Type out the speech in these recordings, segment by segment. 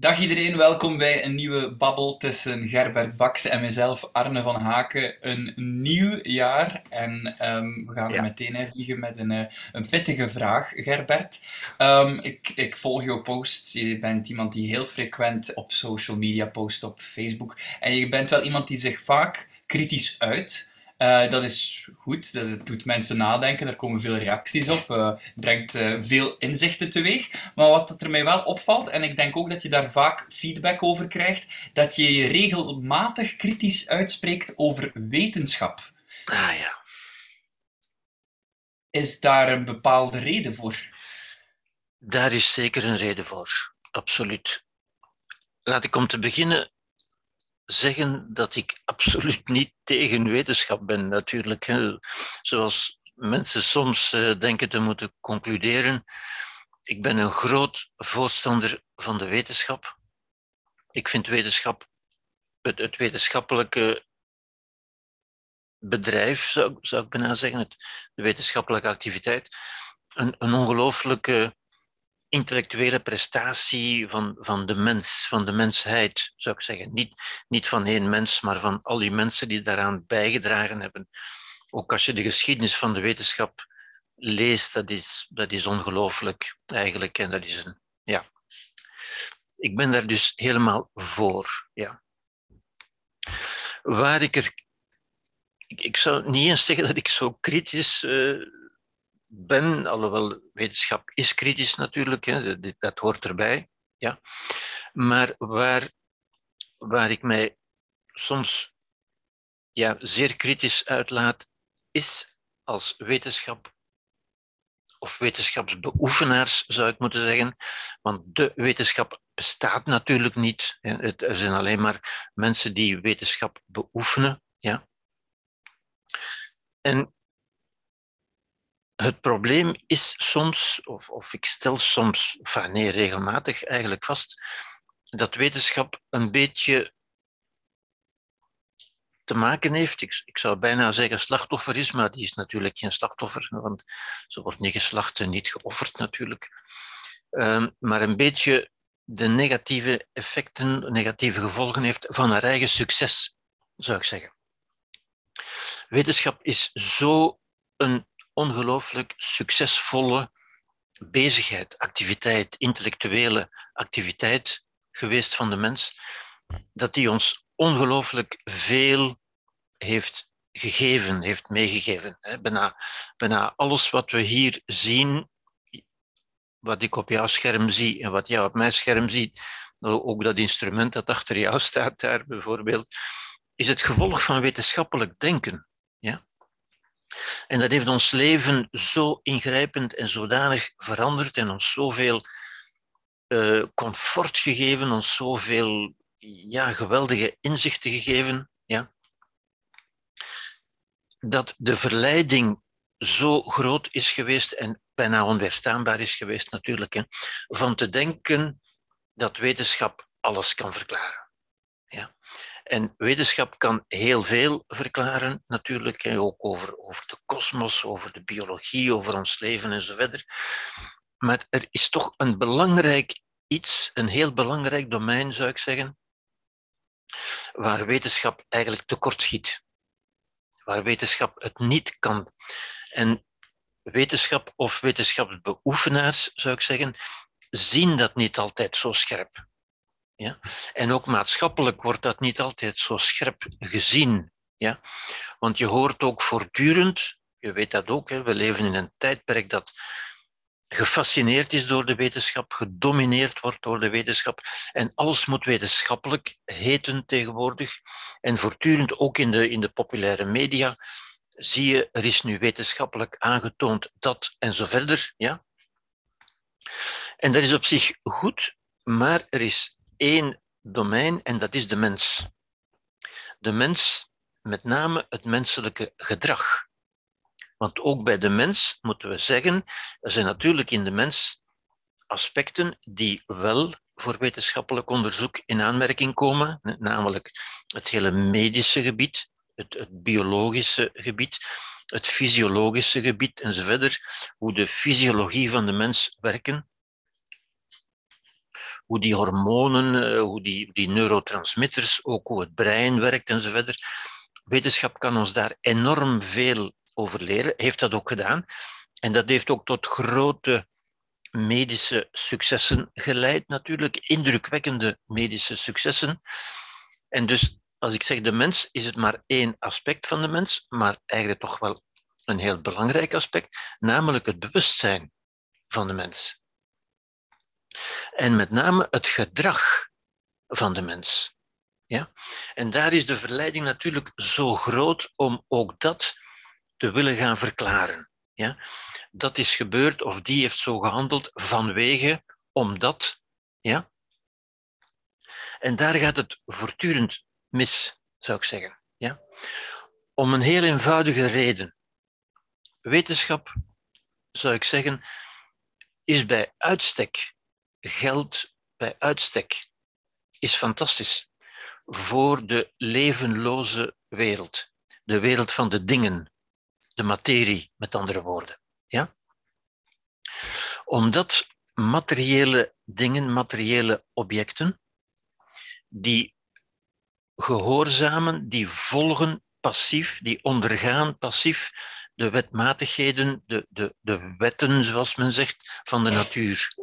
Dag iedereen, welkom bij een nieuwe babbel tussen Gerbert Baks en mezelf, Arne van Haken. Een nieuw jaar en ehm, we gaan er meteen in vliegen met een, eh, een pittige vraag, Gerbert. Um, ik, ik volg jouw posts, je bent iemand die heel frequent op social media post op Facebook en je bent wel iemand die zich vaak kritisch uit. Uh, dat is goed, dat doet mensen nadenken, daar komen veel reacties op, uh, brengt uh, veel inzichten teweeg. Maar wat er mij wel opvalt, en ik denk ook dat je daar vaak feedback over krijgt, dat je je regelmatig kritisch uitspreekt over wetenschap. Ah ja. Is daar een bepaalde reden voor? Daar is zeker een reden voor, absoluut. Laat ik om te beginnen zeggen dat ik absoluut niet tegen wetenschap ben, natuurlijk. Zoals mensen soms eh, denken te moeten concluderen. Ik ben een groot voorstander van de wetenschap. Ik vind wetenschap, het, wetenschappelijke bedrijf, zou, zou ik bijna zeggen, het, de wetenschappelijke activiteit, een, een ongelooflijke intellectuele prestatie van, van de mens, van de mensheid, zou ik zeggen. Niet, niet van één mens, maar van al die mensen die daaraan bijgedragen hebben. Ook als je de geschiedenis van de wetenschap leest, dat is, dat is ongelooflijk eigenlijk. En dat is een, ja. Ik ben daar dus helemaal voor. Ja. Waar ik er. Ik, zou niet eens zeggen dat ik zo kritisch uh, ben, alhoewel wetenschap is kritisch natuurlijk, hè, dat hoort erbij. Ja. Maar waar, waar ik mij soms ja, zeer kritisch uitlaat, is als wetenschap of wetenschapsbeoefenaars, zou ik moeten zeggen. Want de wetenschap bestaat natuurlijk niet. Er zijn alleen maar mensen die wetenschap beoefenen. Ja. En het probleem is soms, of, of ik stel soms, enfin nee, regelmatig eigenlijk vast, dat wetenschap een beetje te maken heeft. Ik, ik, zou bijna zeggen slachtoffer is, maar die is natuurlijk geen slachtoffer, want ze wordt niet geslacht en niet geofferd natuurlijk. Um, maar een beetje de negatieve effecten, negatieve gevolgen heeft van haar eigen succes, zou ik zeggen. Wetenschap is zo een ongelooflijk succesvolle bezigheid, activiteit, intellectuele activiteit geweest van de mens, dat die ons ongelooflijk veel heeft gegeven, heeft meegegeven. Bijna, bijna alles wat we hier zien, wat ik op jouw scherm zie en wat jij op mijn scherm ziet, ook dat instrument dat achter jou staat daar bijvoorbeeld, is het gevolg van wetenschappelijk denken. En dat heeft ons leven zo ingrijpend en zodanig veranderd en ons zoveel uh, comfort gegeven, ons zoveel ja, geweldige inzichten gegeven, ja, dat de verleiding zo groot is geweest en bijna onweerstaanbaar is geweest natuurlijk, hè, van te denken dat wetenschap alles kan verklaren. En wetenschap kan heel veel verklaren, natuurlijk, ook over, over de kosmos, over de biologie, over ons leven en zo verder. Maar er is toch een belangrijk iets, een heel belangrijk domein, zou ik zeggen, waar wetenschap eigenlijk tekortschiet. Waar wetenschap het niet kan. En wetenschap of wetenschapsbeoefenaars, zou ik zeggen, zien dat niet altijd zo scherp. Ja? En ook maatschappelijk wordt dat niet altijd zo scherp gezien. Ja? Want je hoort ook voortdurend, je weet dat ook, hè, we leven in een tijdperk dat gefascineerd is door de wetenschap, gedomineerd wordt door de wetenschap. En alles moet wetenschappelijk heten tegenwoordig. En voortdurend ook in de, in de populaire media zie je, er is nu wetenschappelijk aangetoond dat en zo verder. Ja? En dat is op zich goed, maar er is één domein en dat is de mens. De mens, met name het menselijke gedrag. Want ook bij de mens moeten we zeggen, er zijn natuurlijk in de mens aspecten die wel voor wetenschappelijk onderzoek in aanmerking komen, namelijk het hele medische gebied, het, het biologische gebied, het fysiologische gebied enzovoort, hoe de fysiologie van de mens werken, hoe die hormonen, uh, hoe die, die neurotransmitters, ook hoe het brein werkt enzovoort. Wetenschap kan ons daar enorm veel over leren, heeft dat ook gedaan. En dat heeft ook tot grote medische successen geleid, natuurlijk, indrukwekkende medische successen. En dus, als ik zeg de mens, is het maar één aspect van de mens, maar eigenlijk toch wel een heel belangrijk aspect, namelijk het bewustzijn van de mens. En met name het gedrag van de mens. Ja? En daar is de verleiding natuurlijk zo groot om ook dat te willen gaan verklaren. Ja? Dat is gebeurd of die heeft zo gehandeld vanwege, omdat. Ja? En daar gaat het voortdurend mis, zou ik zeggen. Ja? Om een heel eenvoudige reden. Wetenschap, zou ik zeggen, is bij uitstek, geld bij uitstek, is fantastisch voor de levenloze wereld, de wereld van de dingen, de materie, met andere woorden. Ja? Omdat materiële dingen, materiële objecten, die gehoorzamen, die volgen passief, die ondergaan passief de wetmatigheden, de, de, de wetten, zoals men zegt, van de natuur.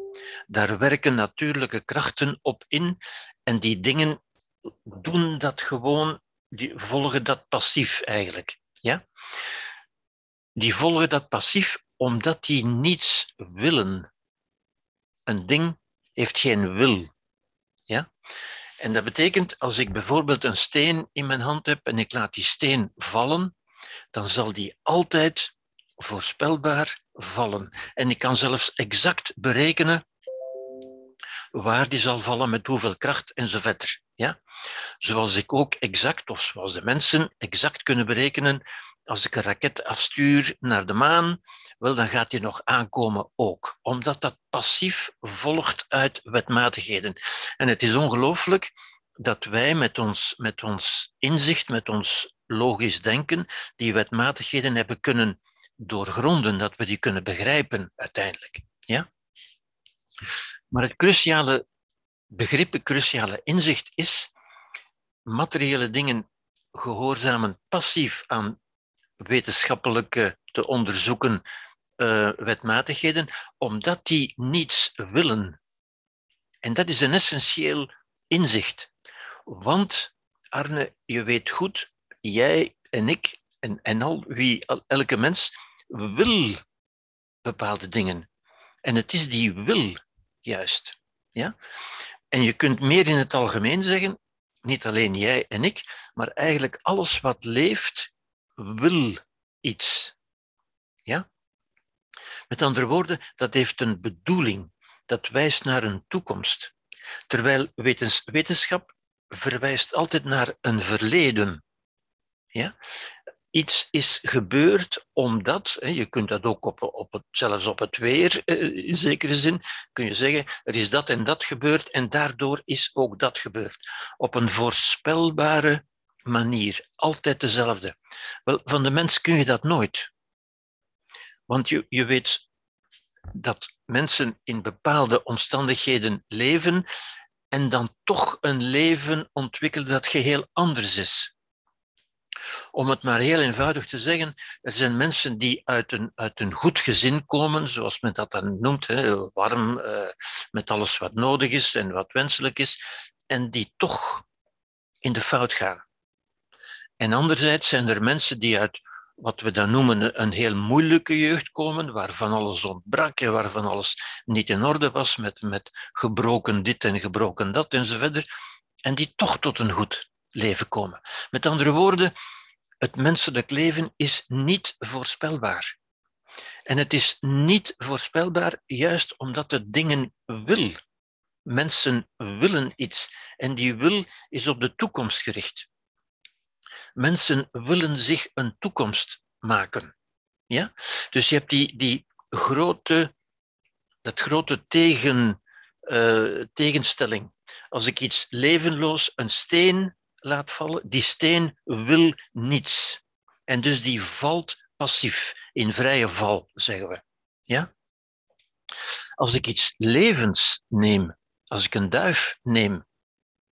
Daar werken natuurlijke krachten op in en die dingen doen dat gewoon, die volgen dat passief eigenlijk. Ja? Die volgen dat passief omdat die niets willen. Een ding heeft geen wil. Ja? En dat betekent, als ik bijvoorbeeld een steen in mijn hand heb en ik laat die steen vallen, dan zal die altijd voorspelbaar vallen. En ik kan zelfs exact berekenen waar die zal vallen, met hoeveel kracht enzovoort. Ja? Zoals ik ook exact, of zoals de mensen exact kunnen berekenen, als ik een raket afstuur naar de maan, wel, dan gaat die nog aankomen ook. Omdat dat passief volgt uit wetmatigheden. En het is ongelooflijk dat wij met ons, met ons inzicht, met ons logisch denken, die wetmatigheden hebben kunnen doorgronden, dat we die kunnen begrijpen uiteindelijk. Ja? Maar het cruciale begrip, het cruciale inzicht is, materiële dingen gehoorzamen passief aan wetenschappelijke te onderzoeken uh, wetmatigheden, omdat die niets willen. En dat is een essentieel inzicht. Want, Arne, je weet goed, jij en ik en, en al wie, elke mens wil bepaalde dingen. En het is die wil juist. Ja? En je kunt meer in het algemeen zeggen, niet alleen jij en ik, maar eigenlijk alles wat leeft wil iets. Ja? Met andere woorden, dat heeft een bedoeling, dat wijst naar een toekomst. Terwijl wetenschap verwijst altijd naar een verleden. Ja? Iets is gebeurd omdat, je kunt dat ook op, op het, zelfs op het weer eh, in zekere zin, kun je zeggen, er is dat en dat gebeurd en daardoor is ook dat gebeurd. Op een voorspelbare manier, altijd dezelfde. Wel, van de mens kun je dat nooit. Want je, je weet dat mensen in bepaalde omstandigheden leven en dan toch een leven ontwikkelen dat geheel anders is. Om het maar heel eenvoudig te zeggen, er zijn mensen die uit een, uit een goed gezin komen, zoals men dat dan noemt, hè, warm, uh, met alles wat nodig is en wat wenselijk is, en die toch in de fout gaan. En anderzijds zijn er mensen die uit wat we dan noemen een heel moeilijke jeugd komen, waarvan alles ontbrak en waarvan alles niet in orde was, met, met gebroken dit en gebroken dat enzovoort, en die toch tot een goed leven komen. Met andere woorden, het menselijk leven is niet voorspelbaar. En het is niet voorspelbaar juist omdat het dingen wil. Mensen willen iets en die wil is op de toekomst gericht. Mensen willen zich een toekomst maken. Ja? Dus je hebt die, die grote, dat grote tegen, uh, tegenstelling. Als ik iets levenloos, een steen, laat vallen, die steen wil niets. En dus die valt passief, in vrije val, zeggen we. Ja? Als ik iets levens neem, als ik een duif neem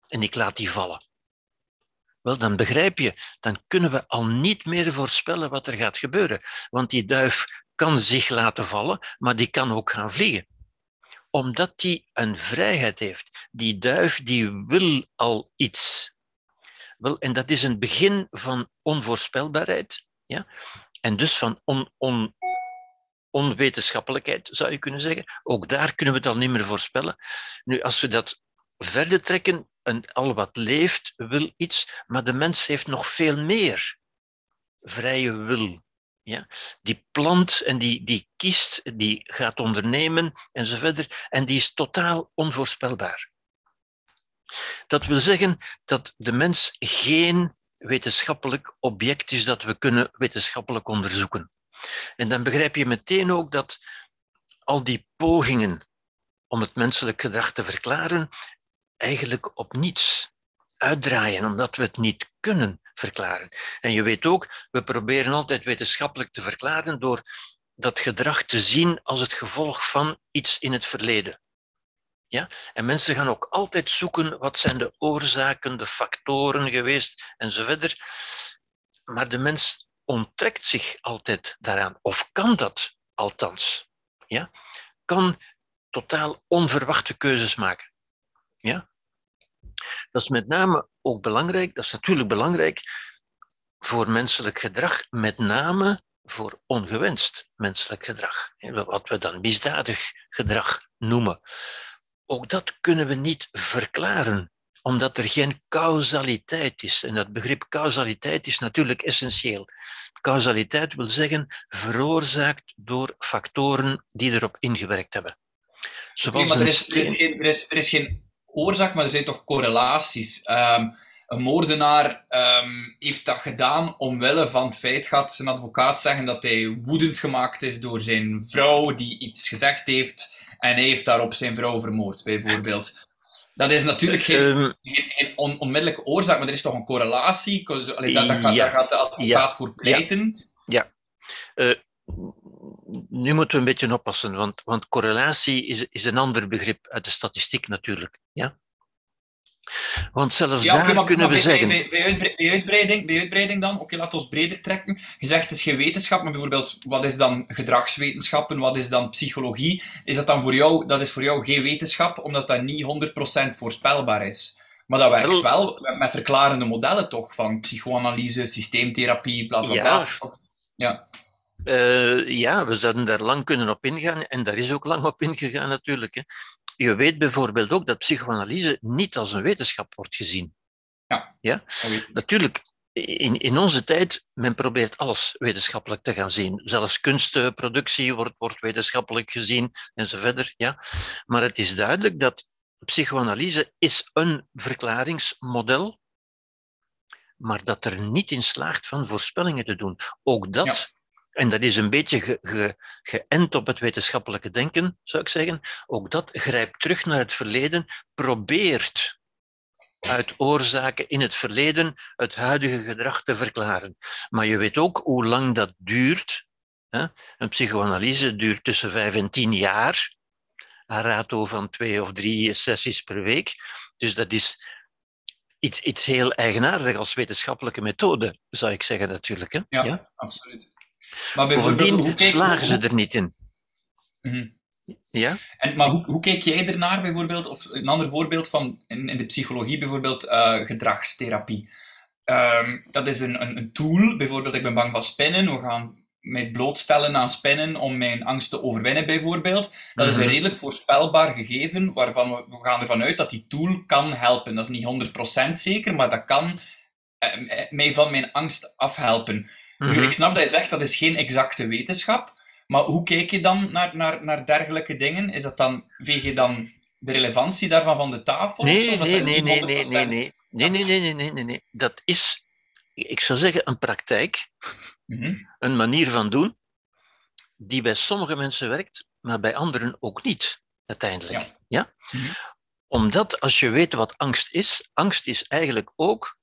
en ik laat die vallen, wel, dan begrijp je, dan kunnen we al niet meer voorspellen wat er gaat gebeuren. Want die duif kan zich laten vallen, maar die kan ook gaan vliegen. Omdat die een vrijheid heeft. Die duif die wil al iets. Wel, en dat is een begin van onvoorspelbaarheid. Ja? En dus van on, on, onwetenschappelijkheid, zou je kunnen zeggen. Ook daar kunnen we het al niet meer voorspellen. Nu, als we dat verder trekken, een, al wat leeft wil iets, maar de mens heeft nog veel meer vrije wil. Ja? Die plant en die, die kiest, die gaat ondernemen enzovoort, en die is totaal onvoorspelbaar. Dat wil zeggen dat de mens geen wetenschappelijk object is dat we kunnen wetenschappelijk onderzoeken. En dan begrijp je meteen ook dat al die pogingen om het menselijk gedrag te verklaren eigenlijk op niets uitdraaien, omdat we het niet kunnen verklaren. En je weet ook, we proberen altijd wetenschappelijk te verklaren door dat gedrag te zien als het gevolg van iets in het verleden. Ja? En mensen gaan ook altijd zoeken wat zijn de oorzaken, de factoren geweest enzovoort. Maar de mens onttrekt zich altijd daaraan, of kan dat althans. Ja? Kan totaal onverwachte keuzes maken. Ja? Dat is met name ook belangrijk, dat is natuurlijk belangrijk voor menselijk gedrag, met name voor ongewenst menselijk gedrag, wat we dan misdadig gedrag noemen. Ook dat kunnen we niet verklaren, omdat er geen causaliteit is. En dat begrip causaliteit is natuurlijk essentieel. Causaliteit wil zeggen veroorzaakt door factoren die erop ingewerkt hebben. Zoals maar er is, er, is, er is geen oorzaak, maar er zijn toch correlaties. Ehm, een moordenaar ehm, heeft dat gedaan omwille van het feit, gaat zijn advocaat zeggen dat hij woedend gemaakt is door zijn vrouw die iets gezegd heeft en hij heeft daarop zijn vrouw vermoord, bijvoorbeeld. Dat is natuurlijk geen, um, geen, onmiddellijke oorzaak, maar er is toch een correlatie? Allee, dat, gaat, ja, daar gaat de advocaat voor pleiten. Ja. ja. Uh, nu moeten we een beetje oppassen, want, want correlatie is, is een ander begrip uit de statistiek natuurlijk. Ja? Want zelfs daar kunnen we zeggen. Bij, bij, uitbreiding, bij uitbreiding dan, oké, laten we breder trekken. Je zegt het is geen wetenschap, maar bijvoorbeeld, wat is dan gedragswetenschappen, wat is dan psychologie? Is dat dan voor jou, dat is voor jou geen wetenschap, omdat dat niet 100% voorspelbaar is? Maar dat werkt wel met verklarende modellen toch, van psychoanalyse, systeemtherapie, bla bla bla. Ja. ja. Uh, ja, we zouden daar lang kunnen op ingaan en daar is ook lang op ingegaan natuurlijk. Hè. Je weet bijvoorbeeld ook dat psychoanalyse niet als een wetenschap wordt gezien. Ja. ja? Natuurlijk, in, in onze tijd, men probeert alles wetenschappelijk te gaan zien. Zelfs kunstproductie wordt, wordt wetenschappelijk gezien enzovoort. Ja? Maar het is duidelijk dat psychoanalyse is een verklaringsmodel maar dat er niet in slaagt van voorspellingen te doen. Ook dat en dat is een beetje ge, ge, geënt op het wetenschappelijke denken, zou ik zeggen. Ook dat grijpt terug naar het verleden, probeert uit oorzaken in het verleden het huidige gedrag te verklaren. Maar je weet ook hoe lang dat duurt. Een psychoanalyse duurt tussen vijf en tien jaar. Een rato van twee of drie sessies per week. Dus dat is iets, iets heel eigenaardigs als wetenschappelijke methode, zou ik zeggen natuurlijk. Hè? Ja, ja, absoluut. Maar Bovendien slagen ze er niet in. Mhm. Ja? En, maar hoe, hoe kijk jij ernaar bijvoorbeeld, of een ander voorbeeld van in, in de psychologie bijvoorbeeld, uh, gedragstherapie. Um, dat is een, een, een, tool, bijvoorbeeld ik ben bang van spinnen, we gaan mij blootstellen aan spinnen om mijn angst te overwinnen bijvoorbeeld. Dat is een mhm. redelijk voorspelbaar gegeven, waarvan we, we gaan ervan uit dat die tool kan helpen. Dat is niet 100% zeker, maar dat kan uh, mij van mijn angst afhelpen. Mhm. ik snap dat je zegt dat is geen exacte wetenschap, maar hoe kijk je dan naar, naar, naar dergelijke dingen? Is dat dan, veeg je dan de relevantie daarvan van de tafel? Nee, nee, nee, nee, nee, nee, nee. Nee, nee, nee, nee, nee, nee. Dat is, ik zou zeggen, een praktijk, mhm. een manier van doen, die bij sommige mensen werkt, maar bij anderen ook niet, uiteindelijk. Ja? Mhm. Omdat als je weet wat angst is, angst is eigenlijk ook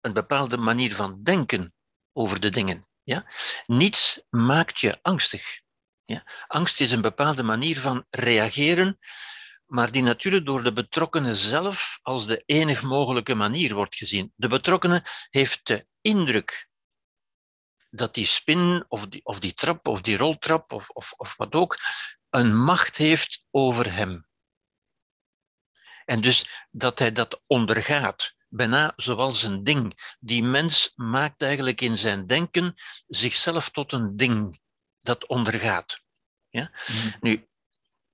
een bepaalde manier van denken over de dingen. Ja? Niets maakt je angstig. Ja? Angst is een bepaalde manier van reageren, maar die natuurlijk door de betrokkenen zelf als de enig mogelijke manier wordt gezien. De betrokkenen heeft de indruk dat die spin of die, of die trap of die roltrap of, of, of wat ook een macht heeft over hem. En dus dat hij dat ondergaat, bijna zoals een ding. Die mens maakt eigenlijk in zijn denken zichzelf tot een ding dat ondergaat. Ja? Mm. Nu,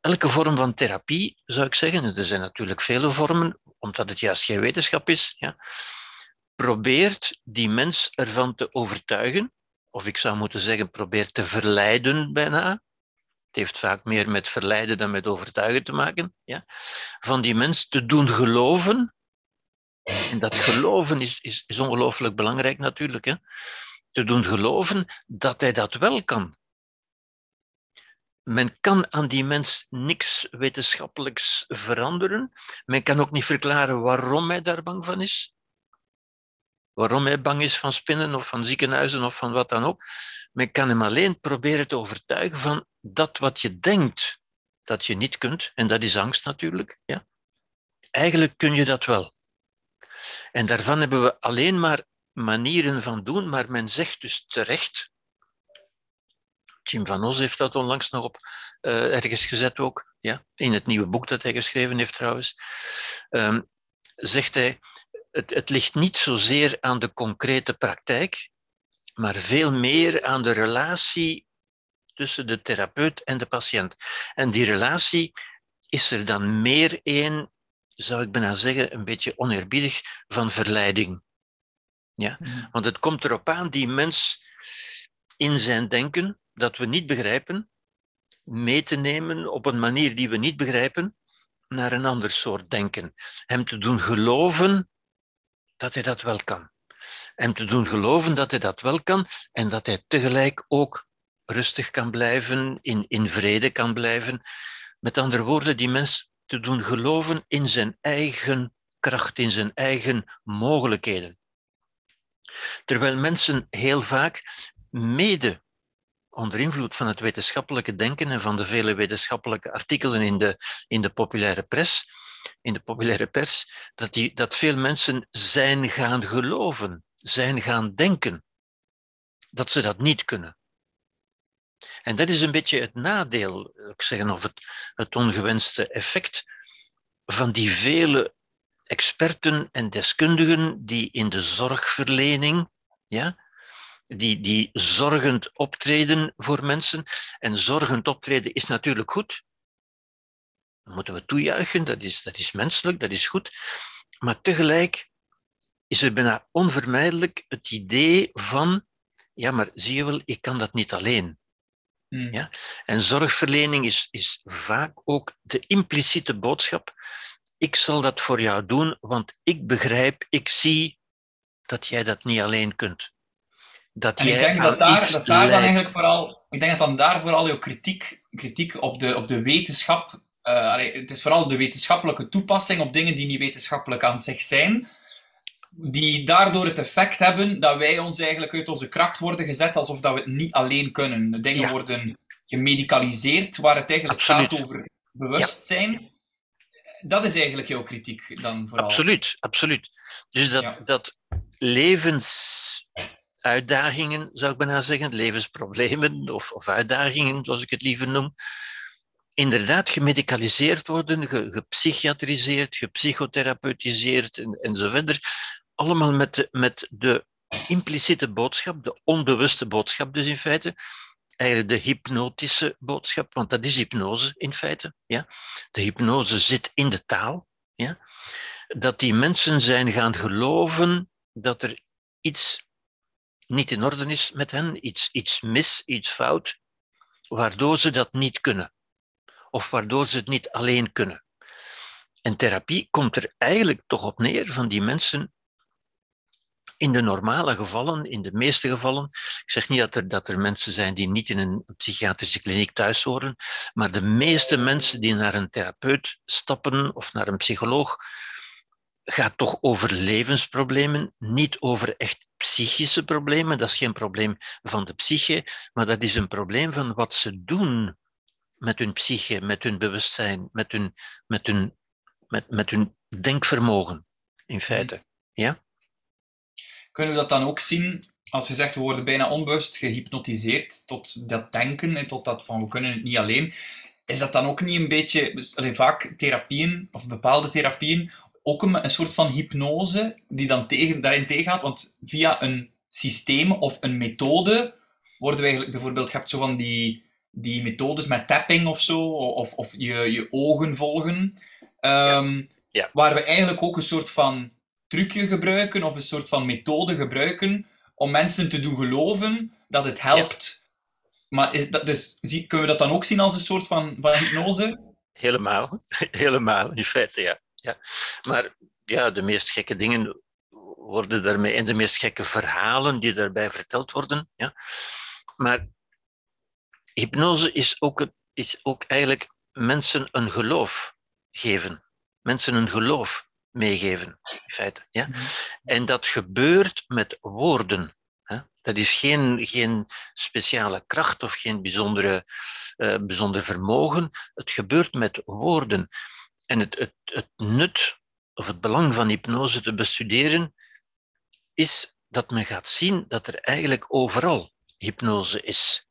elke vorm van therapie, zou ik zeggen, er zijn natuurlijk vele vormen, omdat het juist geen wetenschap is, ja, probeert die mens ervan te overtuigen, of ik zou moeten zeggen, probeert te verleiden bijna. Het heeft vaak meer met verleiden dan met overtuigen te maken. Ja, van die mens te doen geloven. En dat geloven is, is, is ongelooflijk belangrijk natuurlijk. Hè? Te doen geloven dat hij dat wel kan men kan aan die mens niks wetenschappelijks veranderen. Men kan ook niet verklaren waarom hij daar bang van is. Waarom hij bang is van spinnen of van ziekenhuizen of van wat dan ook. Men kan hem alleen proberen te overtuigen van dat wat je denkt dat je niet kunt, en dat is angst natuurlijk. Ja? Eigenlijk kun je dat wel. En daarvan hebben we alleen maar manieren van doen, maar men zegt dus terecht, Jim van Os heeft dat onlangs nog op uh, ergens gezet ook, ja, in het nieuwe boek dat hij geschreven heeft trouwens, um, zegt hij, het, het ligt niet zozeer aan de concrete praktijk, maar veel meer aan de relatie tussen de therapeut en de patiënt. En die relatie is er dan meer één, zou ik bijna zeggen, een beetje oneerbiedig, van verleiding. Ja? Mm. Want het komt erop aan die mens in zijn denken, dat we niet begrijpen, mee te nemen op een manier die we niet begrijpen, naar een ander soort denken. Hem te doen geloven dat hij dat wel kan. Hem te doen geloven dat hij dat wel kan en dat hij tegelijk ook rustig kan blijven, in, in vrede kan blijven. Met andere woorden, die mens te doen geloven in zijn eigen kracht, in zijn eigen mogelijkheden. Terwijl mensen heel vaak mede onder invloed van het wetenschappelijke denken en van de vele wetenschappelijke artikelen in de, in de populaire pers, in de populaire pers, dat, die, dat veel mensen zijn gaan geloven, zijn gaan denken dat ze dat niet kunnen. En dat is een beetje het nadeel, ik zeggen, of het, het ongewenste effect van die vele experten en deskundigen die in de zorgverlening ja, die, die zorgend optreden voor mensen. En zorgend optreden is natuurlijk goed. Dat moeten we toejuichen, dat is, dat is menselijk, dat is goed. Maar tegelijk is er bijna onvermijdelijk het idee van, ja, maar zie je wel, ik kan dat niet alleen. Hmm. Ja? En zorgverlening is, is vaak ook de impliciete boodschap, ik zal dat voor jou doen, want ik begrijp, ik zie dat jij dat niet alleen kunt dat en ik denk dat daar, dat daar dan eigenlijk vooral, ik denk dat dan daar vooral jouw kritiek, kritiek op, de, op de wetenschap, uh, het is vooral de wetenschappelijke toepassing op dingen die niet wetenschappelijk aan zich zijn, die daardoor het effect hebben dat wij ons eigenlijk uit onze kracht worden gezet alsof dat we het niet alleen kunnen. De dingen worden gemedicaliseerd, waar het eigenlijk gaat over bewustzijn. Dat is eigenlijk jouw kritiek dan vooral. Absoluut, absoluut. Dus dat, dat levens uitdagingen, zou ik bijna zeggen, levensproblemen of, of uitdagingen, zoals ik het liever noem, inderdaad gemedicaliseerd worden, gepsychiatriseerd, gepsychotherapeutiseerd en, en zo verder. Allemaal met de, met de impliciete boodschap, de onbewuste boodschap dus in feite, eigenlijk de hypnotische boodschap, want dat is hypnose in feite. Ja? De hypnose zit in de taal. Ja? Dat die mensen zijn gaan geloven dat er iets niet in orde is met hen, iets, iets mis, iets fout, waardoor ze dat niet kunnen. Of waardoor ze het niet alleen kunnen. En therapie komt er eigenlijk toch op neer van die mensen in de normale gevallen, in de meeste gevallen, ik zeg niet dat er, dat er mensen zijn die niet in een psychiatrische kliniek thuis horen, maar de meeste mensen die naar een therapeut stappen of naar een psycholoog, gaat toch over levensproblemen, niet over echt psychische problemen. Dat is geen probleem van de psyche, maar dat is een probleem van wat ze doen met hun psyche, met hun bewustzijn, met hun, met hun, met, met hun denkvermogen, in feite. Ja? Kunnen we dat dan ook zien als je zegt we worden bijna onbewust gehypnotiseerd tot dat denken en tot dat van we kunnen het niet alleen, is dat dan ook niet een beetje, dus, vaak therapieën of bepaalde therapieën, ook een, een soort van hypnose die dan tegen, daarin tegengaat? Want via een systeem of een methode worden we eigenlijk bijvoorbeeld, je hebt zo van die, die methodes met tapping of zo, of, of je, je ogen volgen, um, ja. waar we eigenlijk ook een soort van trucje gebruiken of een soort van methode gebruiken om mensen te doen geloven dat het helpt. Maar is dat, dus, kunnen we dat dan ook zien als een soort van, van hypnose? Helemaal, helemaal, in feite, ja. ja. Maar ja, de meest gekke dingen worden daarmee, en de meest gekke verhalen die daarbij verteld worden. Ja. Maar hypnose is ook, is ook eigenlijk mensen een geloof geven. Mensen een geloof meegeven, in feite. Ja? Mhm. En dat gebeurt met woorden. Hè? Dat is geen, geen speciale kracht of geen bijzondere, uh, bijzonder vermogen. Het gebeurt met woorden. En het, het, het nut of het belang van hypnose te bestuderen is dat men gaat zien dat er eigenlijk overal hypnose is.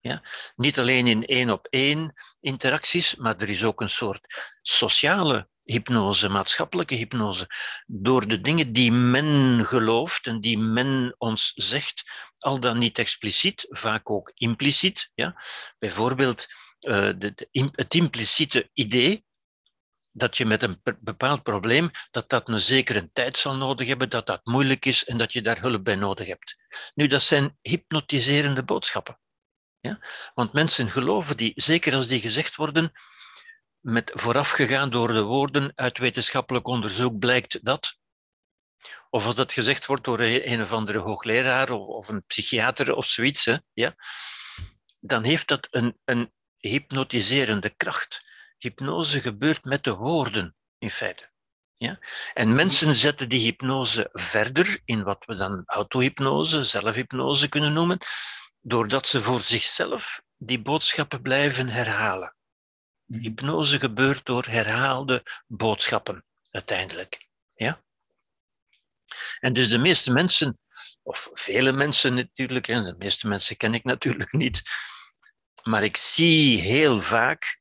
Ja? Niet alleen in één op één interacties, maar er is ook een soort sociale hypnose, maatschappelijke hypnose, door de dingen die men gelooft en die men ons zegt, al dan niet expliciet, vaak ook impliciet. Ja? Bijvoorbeeld uh, de, het impliciete idee dat je met een bepaald probleem, dat dat een zekere tijd zal nodig hebben, dat dat moeilijk is en dat je daar hulp bij nodig hebt. Nu, dat zijn hypnotiserende boodschappen. Ja? Want mensen geloven die, zeker als die gezegd worden, met voorafgegaan door de woorden uit wetenschappelijk onderzoek blijkt dat. Of als dat gezegd wordt door een of andere hoogleraar of, een psychiater of zoiets, hè, ja, dan heeft dat een, een hypnotiserende kracht. Hypnose gebeurt met de woorden, in feite. Ja? En mensen zetten die hypnose verder in wat we dan autohypnose, zelfhypnose kunnen noemen, doordat ze voor zichzelf die boodschappen blijven herhalen. Hypnose gebeurt door herhaalde boodschappen, uiteindelijk. Ja? En dus de meeste mensen, of vele mensen natuurlijk, en de meeste mensen ken ik natuurlijk niet, maar ik zie heel vaak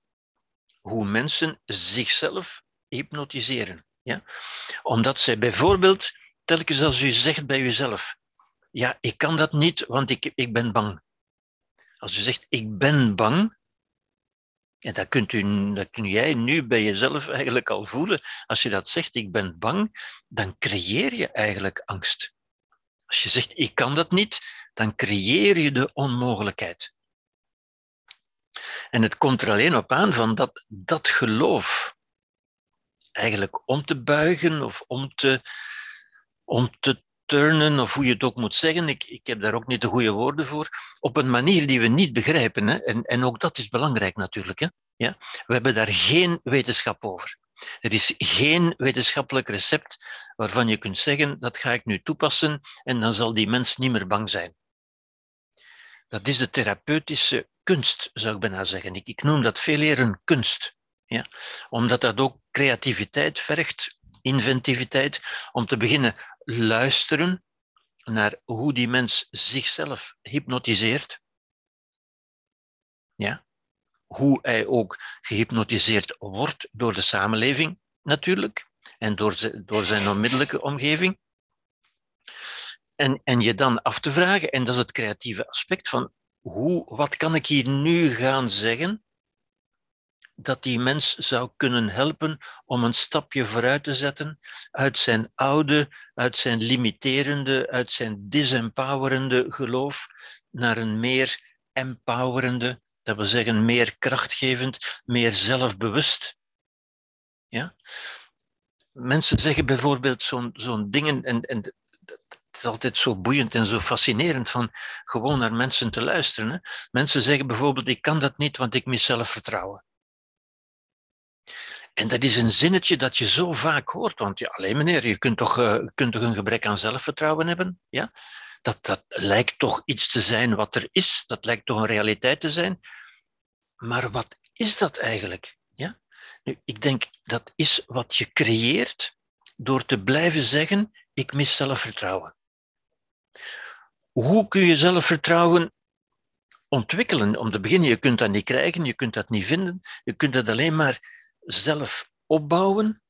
hoe mensen zichzelf hypnotiseren. Ja? Omdat zij bijvoorbeeld, telkens als u zegt bij uzelf, ja, ik kan dat niet, want ik, ik ben bang. Als u zegt, ik ben bang, en dat, kunt u, dat kun jij nu bij jezelf eigenlijk al voelen. Als je dat zegt, ik ben bang, dan creëer je eigenlijk angst. Als je zegt, ik kan dat niet, dan creëer je de onmogelijkheid. En het komt er alleen op aan van dat, dat geloof eigenlijk om te buigen of om te, om te turnen, of hoe je het ook moet zeggen, ik, ik heb daar ook niet de goede woorden voor, op een manier die we niet begrijpen. Hè? En, en ook dat is belangrijk natuurlijk. Hè? Ja? We hebben daar geen wetenschap over. Er is geen wetenschappelijk recept waarvan je kunt zeggen, dat ga ik nu toepassen en dan zal die mens niet meer bang zijn. Dat is de therapeutische kunst, zou ik bijna zeggen. Ik, ik noem dat veel eer een kunst. Ja? Omdat dat ook creativiteit vergt, inventiviteit, om te beginnen luisteren naar hoe die mens zichzelf hypnotiseert. Ja? Hoe hij ook gehypnotiseerd wordt door de samenleving, natuurlijk, en door, door zijn onmiddellijke omgeving. En, en je dan af te vragen, en dat is het creatieve aspect van hoe, wat kan ik hier nu gaan zeggen dat die mens zou kunnen helpen om een stapje vooruit te zetten uit zijn oude, uit zijn limiterende, uit zijn disempowerende geloof naar een meer empowerende, dat wil zeggen meer krachtgevend, meer zelfbewust. Ja? Mensen zeggen bijvoorbeeld zo'n zo'n dingen, en, en het is altijd zo boeiend en zo fascinerend van gewoon naar mensen te luisteren. Hè? Mensen zeggen bijvoorbeeld, ik kan dat niet, want ik mis zelfvertrouwen. En dat is een zinnetje dat je zo vaak hoort, want ja, alleen meneer, je kunt toch, uh, kunt toch een gebrek aan zelfvertrouwen hebben? Ja? Dat, dat lijkt toch iets te zijn wat er is, dat lijkt toch een realiteit te zijn. Maar wat is dat eigenlijk? Ja? Nu, ik denk dat is wat je creëert door te blijven zeggen: ik mis zelfvertrouwen. Hoe kun je zelfvertrouwen ontwikkelen? Om te beginnen, je kunt dat niet krijgen, je kunt dat niet vinden, je kunt dat alleen maar zelf opbouwen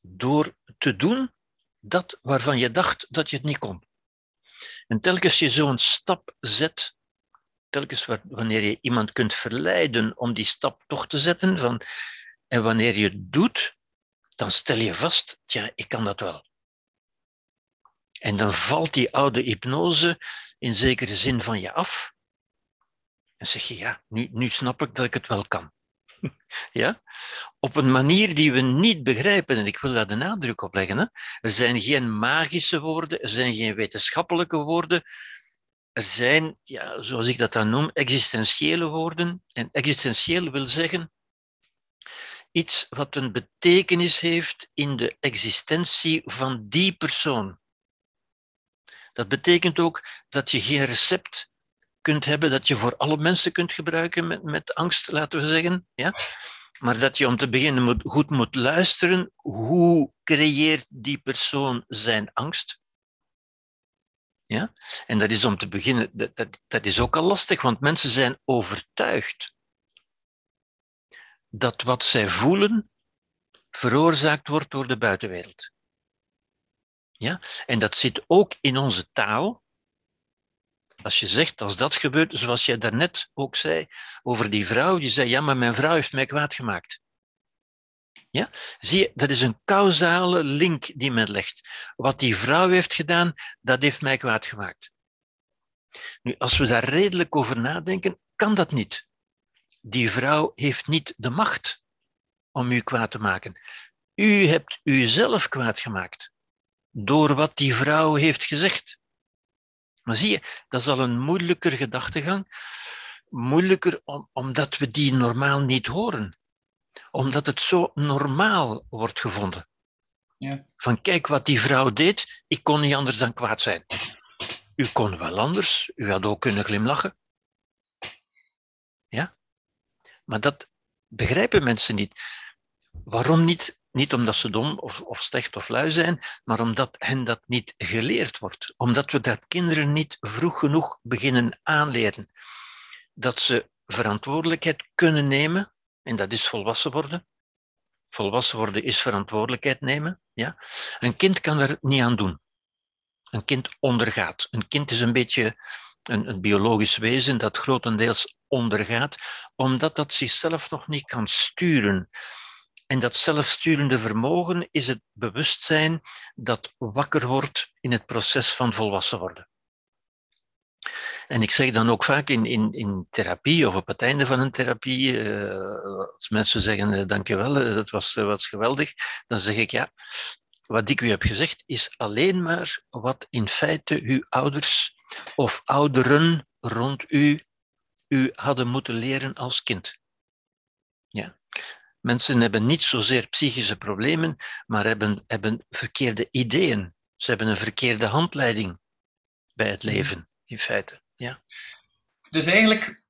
door te doen dat waarvan je dacht dat je het niet kon. En telkens je zo'n stap zet, telkens wanneer je iemand kunt verleiden om die stap toch te zetten, van, en wanneer je het doet, dan stel je vast, tja, ik kan dat wel. En dan valt die oude hypnose in zekere zin van je af. En zeg je, ja, nu, nu snap ik dat ik het wel kan. ja? Op een manier die we niet begrijpen, en ik wil daar de nadruk op leggen. Hè? Er zijn geen magische woorden, er zijn geen wetenschappelijke woorden. Er zijn, ja, zoals ik dat dan noem, existentiële woorden. En existentieel wil zeggen iets wat een betekenis heeft in de existentie van die persoon. Dat betekent ook dat je geen recept kunt hebben dat je voor alle mensen kunt gebruiken met, met angst, laten we zeggen. Ja? Maar dat je om te beginnen goed moet luisteren. Hoe creëert die persoon zijn angst? Ja? En dat is om te beginnen, dat, dat is ook al lastig, want mensen zijn overtuigd dat wat zij voelen veroorzaakt wordt door de buitenwereld. Ja? En dat zit ook in onze taal. Als je zegt, als dat gebeurt, zoals jij daarnet ook zei over die vrouw, die zei, ja, maar mijn vrouw heeft mij kwaad gemaakt. Ja? Zie je, dat is een causale link die men legt. Wat die vrouw heeft gedaan, dat heeft mij kwaad gemaakt. Nu, als we daar redelijk over nadenken, kan dat niet. Die vrouw heeft niet de macht om u kwaad te maken. U hebt uzelf kwaad gemaakt door wat die vrouw heeft gezegd. Maar zie je, dat is al een moeilijker gedachtegang. Moeilijker omdat we die normaal niet horen. Omdat het zo normaal wordt gevonden. Ja. Van kijk wat die vrouw deed, ik kon niet anders dan kwaad zijn. U kon wel anders, u had ook kunnen glimlachen. Ja? Maar dat begrijpen mensen niet. Waarom niet niet omdat ze dom of, of slecht of lui zijn, maar omdat hen dat niet geleerd wordt. Omdat we dat kinderen niet vroeg genoeg beginnen aanleren. Dat ze verantwoordelijkheid kunnen nemen, en dat is volwassen worden. Volwassen worden is verantwoordelijkheid nemen. Ja? Een kind kan er niet aan doen. Een kind ondergaat. Een kind is een beetje een, een biologisch wezen dat grotendeels ondergaat, omdat dat zichzelf nog niet kan sturen. En dat zelfsturende vermogen is het bewustzijn dat wakker wordt in het proces van volwassen worden. En ik zeg dan ook vaak in, in, in therapie of op het einde van een therapie, uh, als mensen zeggen uh, dankjewel, uh, dat was, was geweldig, dan zeg ik ja, wat ik u heb gezegd is alleen maar wat in feite uw ouders of ouderen rond u u hadden moeten leren als kind. Mensen hebben niet zozeer psychische problemen, maar hebben, hebben verkeerde ideeën. Ze hebben een verkeerde handleiding bij het leven, in feite. Ja. Dus eigenlijk,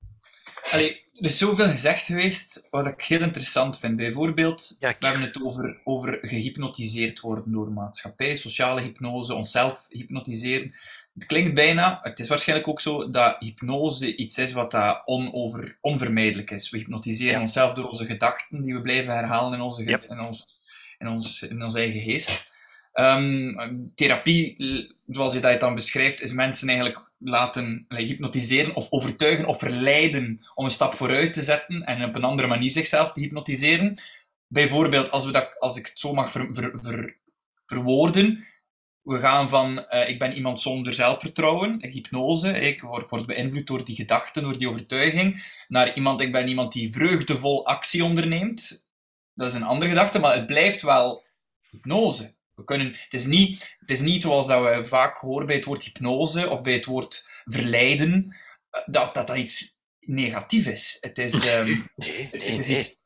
allee, er is zoveel gezegd geweest wat ik heel interessant vind. Bijvoorbeeld, we hebben het over, over gehypnotiseerd worden door maatschappij, sociale hypnose, onszelf hypnotiseren. Het klinkt bijna, het is waarschijnlijk ook zo, dat hypnose iets is wat dat onover, onvermijdelijk is. We hypnotiseren onszelf door onze gedachten die we blijven herhalen in, onze, in, ons, in, ons, in ons eigen geest. Ehm, therapie, zoals je dat dan beschrijft, is mensen eigenlijk laten hypnotiseren of overtuigen of verleiden om een stap vooruit te zetten en op een andere manier zichzelf te hypnotiseren. Bijvoorbeeld, als, we dat, als ik het zo mag ver, ver, verwoorden, we gaan van uh, ik ben iemand zonder zelfvertrouwen, hypnose, ik word, word beïnvloed door die gedachten, door die overtuiging, naar iemand, ik ben iemand die vreugdevol actie onderneemt. Dat is een andere gedachte, maar het blijft wel hypnose. We kunnen, het, is niet, het is niet zoals dat we vaak horen bij het woord hypnose of bij het woord verleiden, eh, dat dat, dat iets negatief is. Het is, um, nee, nee, nee.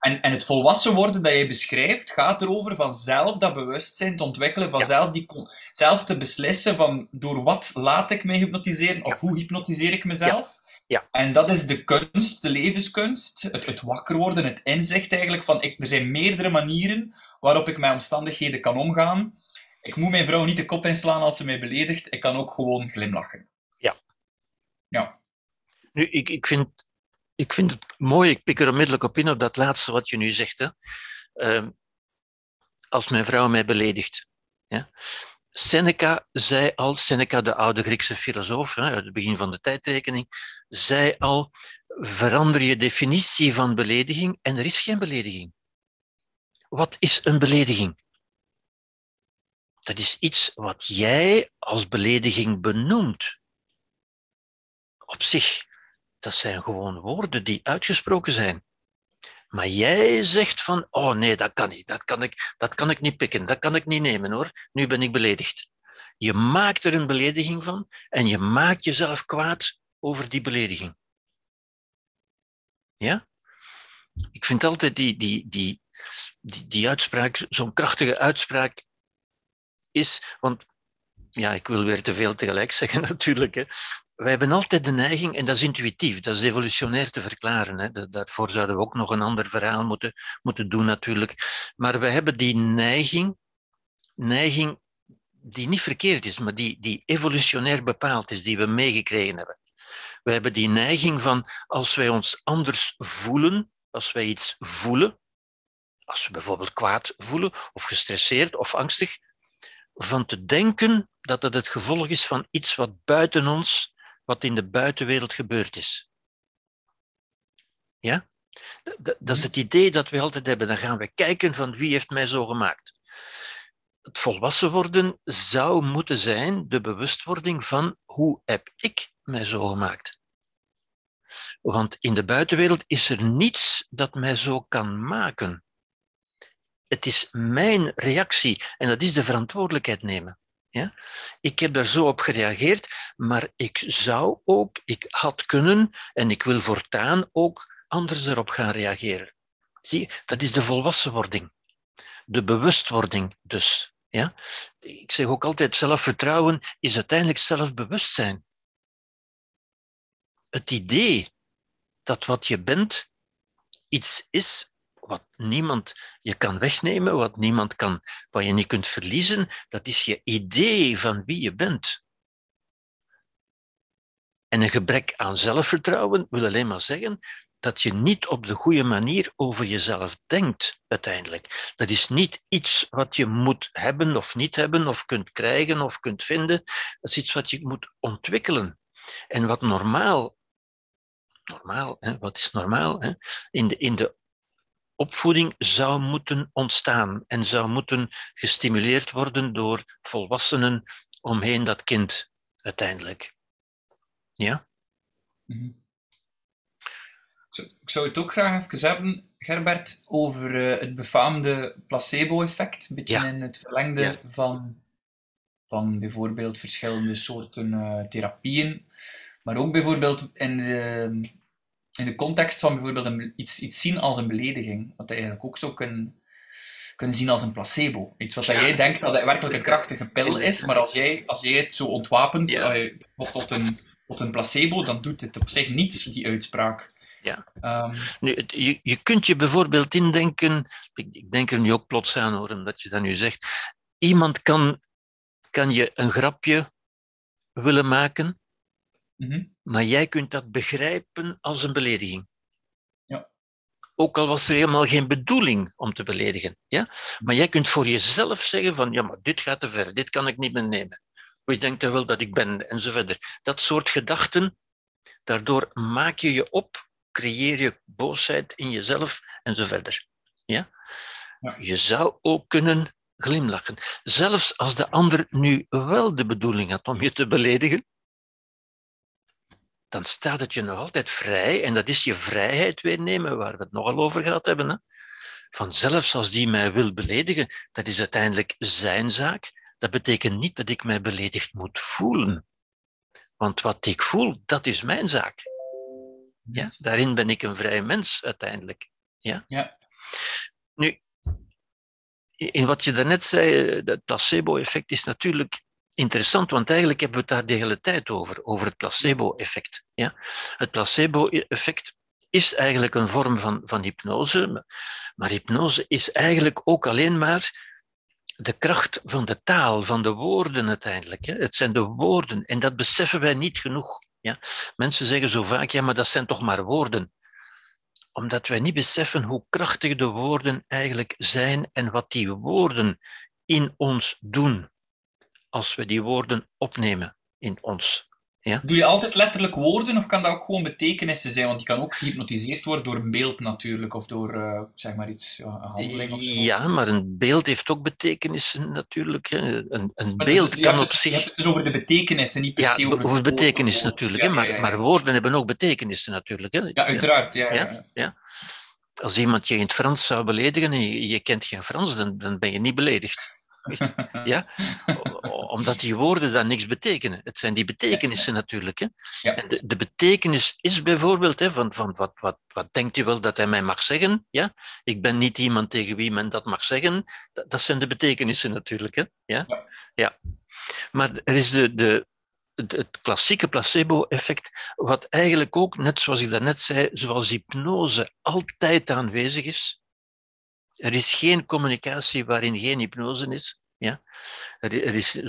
En, en het volwassen worden dat je beschrijft, gaat erover van zelf dat bewustzijn te ontwikkelen, van zelf, die, zelf te beslissen van door wat laat ik mij hypnotiseren of hoe hypnotiseer ik mezelf. Ja. En dat is de kunst, de levenskunst, het, het wakker worden, het inzicht eigenlijk van ik, er zijn meerdere manieren waarop ik met omstandigheden kan omgaan. Ik moet mijn vrouw niet de kop inslaan als ze mij beledigt, ik kan ook gewoon glimlachen. Ja. Ja. Nu, ik, ik, vind, ik vind het mooi, ik pik er onmiddellijk op in op dat laatste wat je nu zegt. Hè. Ehm, als mijn vrouw mij beledigt. Ja. Seneca zei al, Seneca, de oude Griekse filosoof hè, uit het begin van de tijdrekening, zei al: verander je definitie van belediging en er is geen belediging. Wat is een belediging? Dat is iets wat jij als belediging benoemt. Op zich, dat zijn gewoon woorden die uitgesproken zijn. Maar jij zegt van, oh nee, dat kan niet, dat kan, ik, dat kan ik niet pikken, dat kan ik niet nemen hoor, nu ben ik beledigd. Je maakt er een belediging van en je maakt jezelf kwaad over die belediging. Ja? Ik vind altijd die, die, die, die, die uitspraak, zo'n krachtige uitspraak is, want ja, ik wil weer te veel tegelijk zeggen natuurlijk, hè, wij hebben altijd de neiging, en dat is intuïtief, dat is evolutionair te verklaren. Hè. Daarvoor zouden we ook nog een ander verhaal moeten, moeten doen natuurlijk. Maar we hebben die neiging, neiging die niet verkeerd is, maar die, die evolutionair bepaald is, die we meegekregen hebben. We hebben die neiging van als wij ons anders voelen, als wij iets voelen, als we bijvoorbeeld kwaad voelen, of gestresseerd of angstig, van te denken dat het het gevolg is van iets wat buiten ons wat in de buitenwereld gebeurd is. Ja? Dat, is het idee dat we altijd hebben. Dan gaan we kijken van wie heeft mij zo gemaakt. Het volwassen worden zou moeten zijn de bewustwording van hoe heb ik mij zo gemaakt. Want in de buitenwereld is er niets dat mij zo kan maken. Het is mijn reactie en dat is de verantwoordelijkheid nemen. Ja? Ik heb daar zo op gereageerd, maar ik zou ook, ik had kunnen en ik wil voortaan ook anders erop gaan reageren. Zie, dat is de volwassenwording. De bewustwording dus. Ja? Ik zeg ook altijd, zelfvertrouwen is uiteindelijk zelfbewustzijn. Het idee dat wat je bent iets is wat niemand je kan wegnemen, wat niemand kan, wat je niet kunt verliezen, dat is je idee van wie je bent. En een gebrek aan zelfvertrouwen wil alleen maar zeggen dat je niet op de goede manier over jezelf denkt, uiteindelijk. Dat is niet iets wat je moet hebben of niet hebben, of kunt krijgen of kunt vinden. Dat is iets wat je moet ontwikkelen. En wat normaal, normaal, hè, wat is normaal? Hè? In, de, in de opvoeding zou moeten ontstaan en zou moeten gestimuleerd worden door volwassenen omheen dat kind uiteindelijk. Ja? Mhm. Ik zou het ook graag even hebben, Gerbert, over uh, het befaamde placebo-effect. Een beetje in het verlengde van, van bijvoorbeeld verschillende soorten uh, therapieën. Maar ook bijvoorbeeld in de, in de context van bijvoorbeeld een, iets, iets zien als een belediging, wat je eigenlijk ook zou kunnen, kunnen zien als een placebo. Iets wat jij denkt dat het werkelijk een krachtige pil is, maar als jij, als jij het zo ontwapent tot, een, tot een placebo, dan doet het op zich niets, die uitspraak. Ja. Um, nu, je, je kunt je bijvoorbeeld indenken, ik, ik denk er nu ook plots aan hoor, omdat je dat nu zegt, iemand kan, kan je een grapje willen maken, Mhm. Maar jij kunt dat begrijpen als een belediging. Ja. Ook al was er helemaal geen bedoeling om te beledigen. Ja? Maar jij kunt voor jezelf zeggen van, ja, maar dit gaat te ver, dit kan ik niet meer nemen. Wie denkt er wel dat ik ben, en zo verder. Dat soort gedachten, daardoor maak je je op, creëer je boosheid in jezelf, en zo verder. Ja? ja. Je zou ook kunnen glimlachen. Zelfs als de ander nu wel de bedoeling had om je te beledigen, dan staat het je nog altijd vrij, en dat is je vrijheid weer nemen, waar we het nogal over gehad hebben. Hè? Van zelfs als die mij wil beledigen, dat is uiteindelijk zijn zaak. Dat betekent niet dat ik mij beledigd moet voelen. Want wat ik voel, dat is mijn zaak. Ja, daarin ben ik een vrij mens uiteindelijk. Ja? Ja. Nu, in wat je daarnet zei, dat placebo-effect is natuurlijk interessant, want eigenlijk hebben we het daar de hele tijd over, over het placebo-effect. Ja? Het placebo-effect is eigenlijk een vorm van, van hypnose, maar hypnose is eigenlijk ook alleen maar de kracht van de taal, van de woorden uiteindelijk. Hè. Het zijn de woorden en dat beseffen wij niet genoeg. Ja? Mensen zeggen zo vaak, ja, maar dat zijn toch maar woorden. Omdat wij niet beseffen hoe krachtig de woorden eigenlijk zijn en wat die woorden in ons doen als we die woorden opnemen in ons. Ja? Doe je altijd letterlijk woorden of kan dat ook gewoon betekenissen zijn? Want je kan ook gehypnotiseerd worden door een beeld natuurlijk, of door uh, zeg maar iets, ja, een handeling of zo. Ja, maar een beeld heeft ook betekenissen natuurlijk. Hè. Een, een dus beeld kan op zich. Je hebt het dus over de betekenissen, niet per se over, over betekenissen natuurlijk. Hè, maar, maar, woorden hebben ook betekenissen natuurlijk. Hè. Ja, uiteraard. Ja, ja, ja. Als iemand je in het Frans zou beledigen en je, je kent geen Frans, dan, dan ben je niet beledigd. Ja? Omdat die woorden dan niks betekenen. Het zijn die betekenissen natuurlijk. Hè? Ja. En de, de, betekenis is bijvoorbeeld hè, van, van wat, wat, wat denkt u wel dat hij mij mag zeggen? Ja? Ik ben niet iemand tegen wie men dat mag zeggen. Dat, dat zijn de betekenissen natuurlijk. Hè? Ja? ja? Ja. Maar er is de, de, het klassieke placebo-effect, wat eigenlijk ook, net zoals ik daarnet zei, zoals hypnose altijd aanwezig is, er is geen communicatie waarin geen hypnose is. Ja? Er, is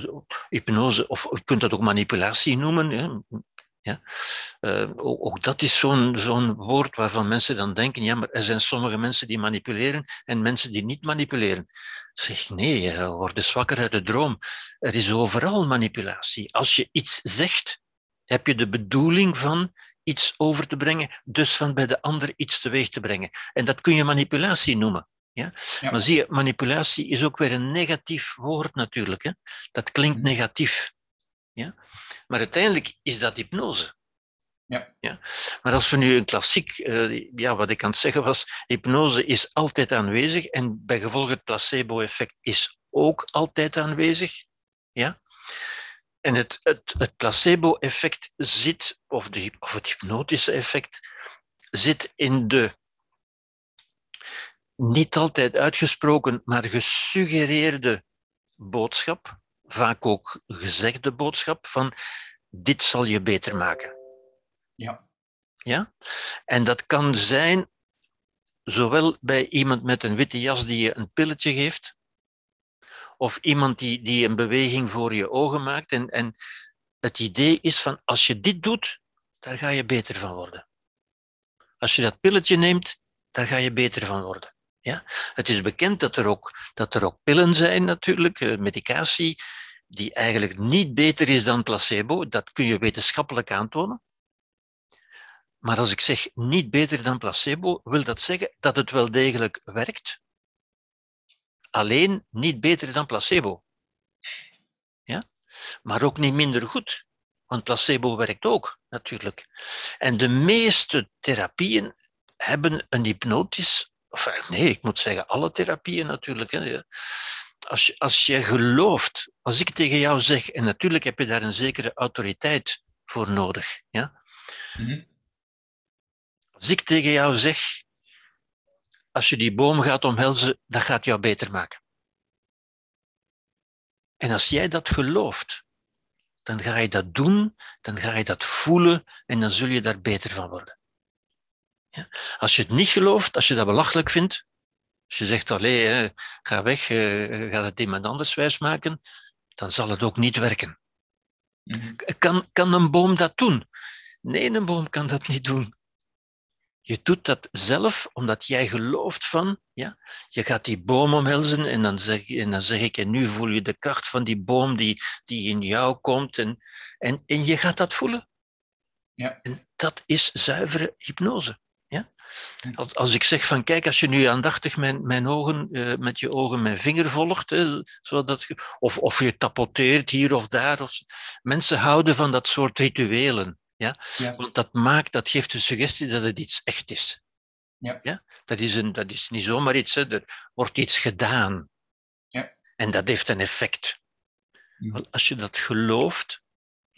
hypnose, of je kunt dat ook manipulatie noemen. Ja? Uh, ook, dat is zo'n woord waarvan mensen dan denken, ja, maar er zijn sommige mensen die manipuleren en mensen die niet manipuleren. Zeg, nee, je wordt zwakker uit de droom. Er is overal manipulatie. Als je iets zegt, heb je de bedoeling van iets over te brengen, dus van bij de ander iets teweeg te brengen. En dat kun je manipulatie noemen. Ja? Maar zie je, manipulatie is ook weer een negatief woord natuurlijk. Hè? Dat klinkt mhm. negatief. Ja? Maar uiteindelijk is dat hypnose. Ja. Ja? Maar als we nu een klassiek, uh, ja, wat ik aan het zeggen was, hypnose is altijd aanwezig en bij gevolg het placebo-effect is ook altijd aanwezig. Ja? En het, het, het placebo-effect zit, of, de, of het hypnotische effect, zit in de niet altijd uitgesproken, maar gesuggereerde boodschap, vaak ook gezegde boodschap van dit zal je beter maken. Ja. Ja? En dat kan zijn zowel bij iemand met een witte jas die je een pilletje geeft, of iemand die, die een beweging voor je ogen maakt. En, en het idee is van als je dit doet, daar ga je beter van worden. Als je dat pilletje neemt, daar ga je beter van worden. Ja? Het is bekend dat er, ook, dat er ook pillen zijn, natuurlijk, eh, medicatie, die eigenlijk niet beter is dan placebo. Dat kun je wetenschappelijk aantonen. Maar als ik zeg niet beter dan placebo, wil dat zeggen dat het wel degelijk werkt. Alleen niet beter dan placebo. Ja? Maar ook niet minder goed. Want placebo werkt ook, natuurlijk. En de meeste therapieën hebben een hypnotisch Enfin, nee, ik moet zeggen, alle therapieën natuurlijk. Hè. Als, je, als je gelooft, als ik tegen jou zeg, en natuurlijk heb je daar een zekere autoriteit voor nodig. Ja? Mhm. Als ik tegen jou zeg, als je die boom gaat omhelzen, dat gaat jou beter maken. En als jij dat gelooft, dan ga je dat doen, dan ga je dat voelen en dan zul je daar beter van worden. Ja? Als je het niet gelooft, als je dat belachelijk vindt, als je zegt, allee, ga weg, uh, ga het iemand anders wijs maken, dan zal het ook niet werken. Mhm. kan, kan een boom dat doen? Nee, een boom kan dat niet doen. Je doet dat zelf omdat jij gelooft van, ja, je gaat die boom omhelzen en dan zeg, en dan zeg ik, en nu voel je de kracht van die boom die, die in jou komt en, en, en je gaat dat voelen. Ja. En dat is zuivere hypnose. Als, als ik zeg van kijk, als je nu aandachtig mijn, mijn ogen, uh, met je ogen mijn vinger volgt, hè, zodat, of, of je tapoteert hier of daar. Of, mensen houden van dat soort rituelen. Ja? ja? Want dat maakt, dat geeft de suggestie dat het iets echt is. Ja. Ja? Dat, is een, dat is niet zomaar iets, hè. er wordt iets gedaan. Ja. En dat heeft een effect. Ja. Als je dat gelooft,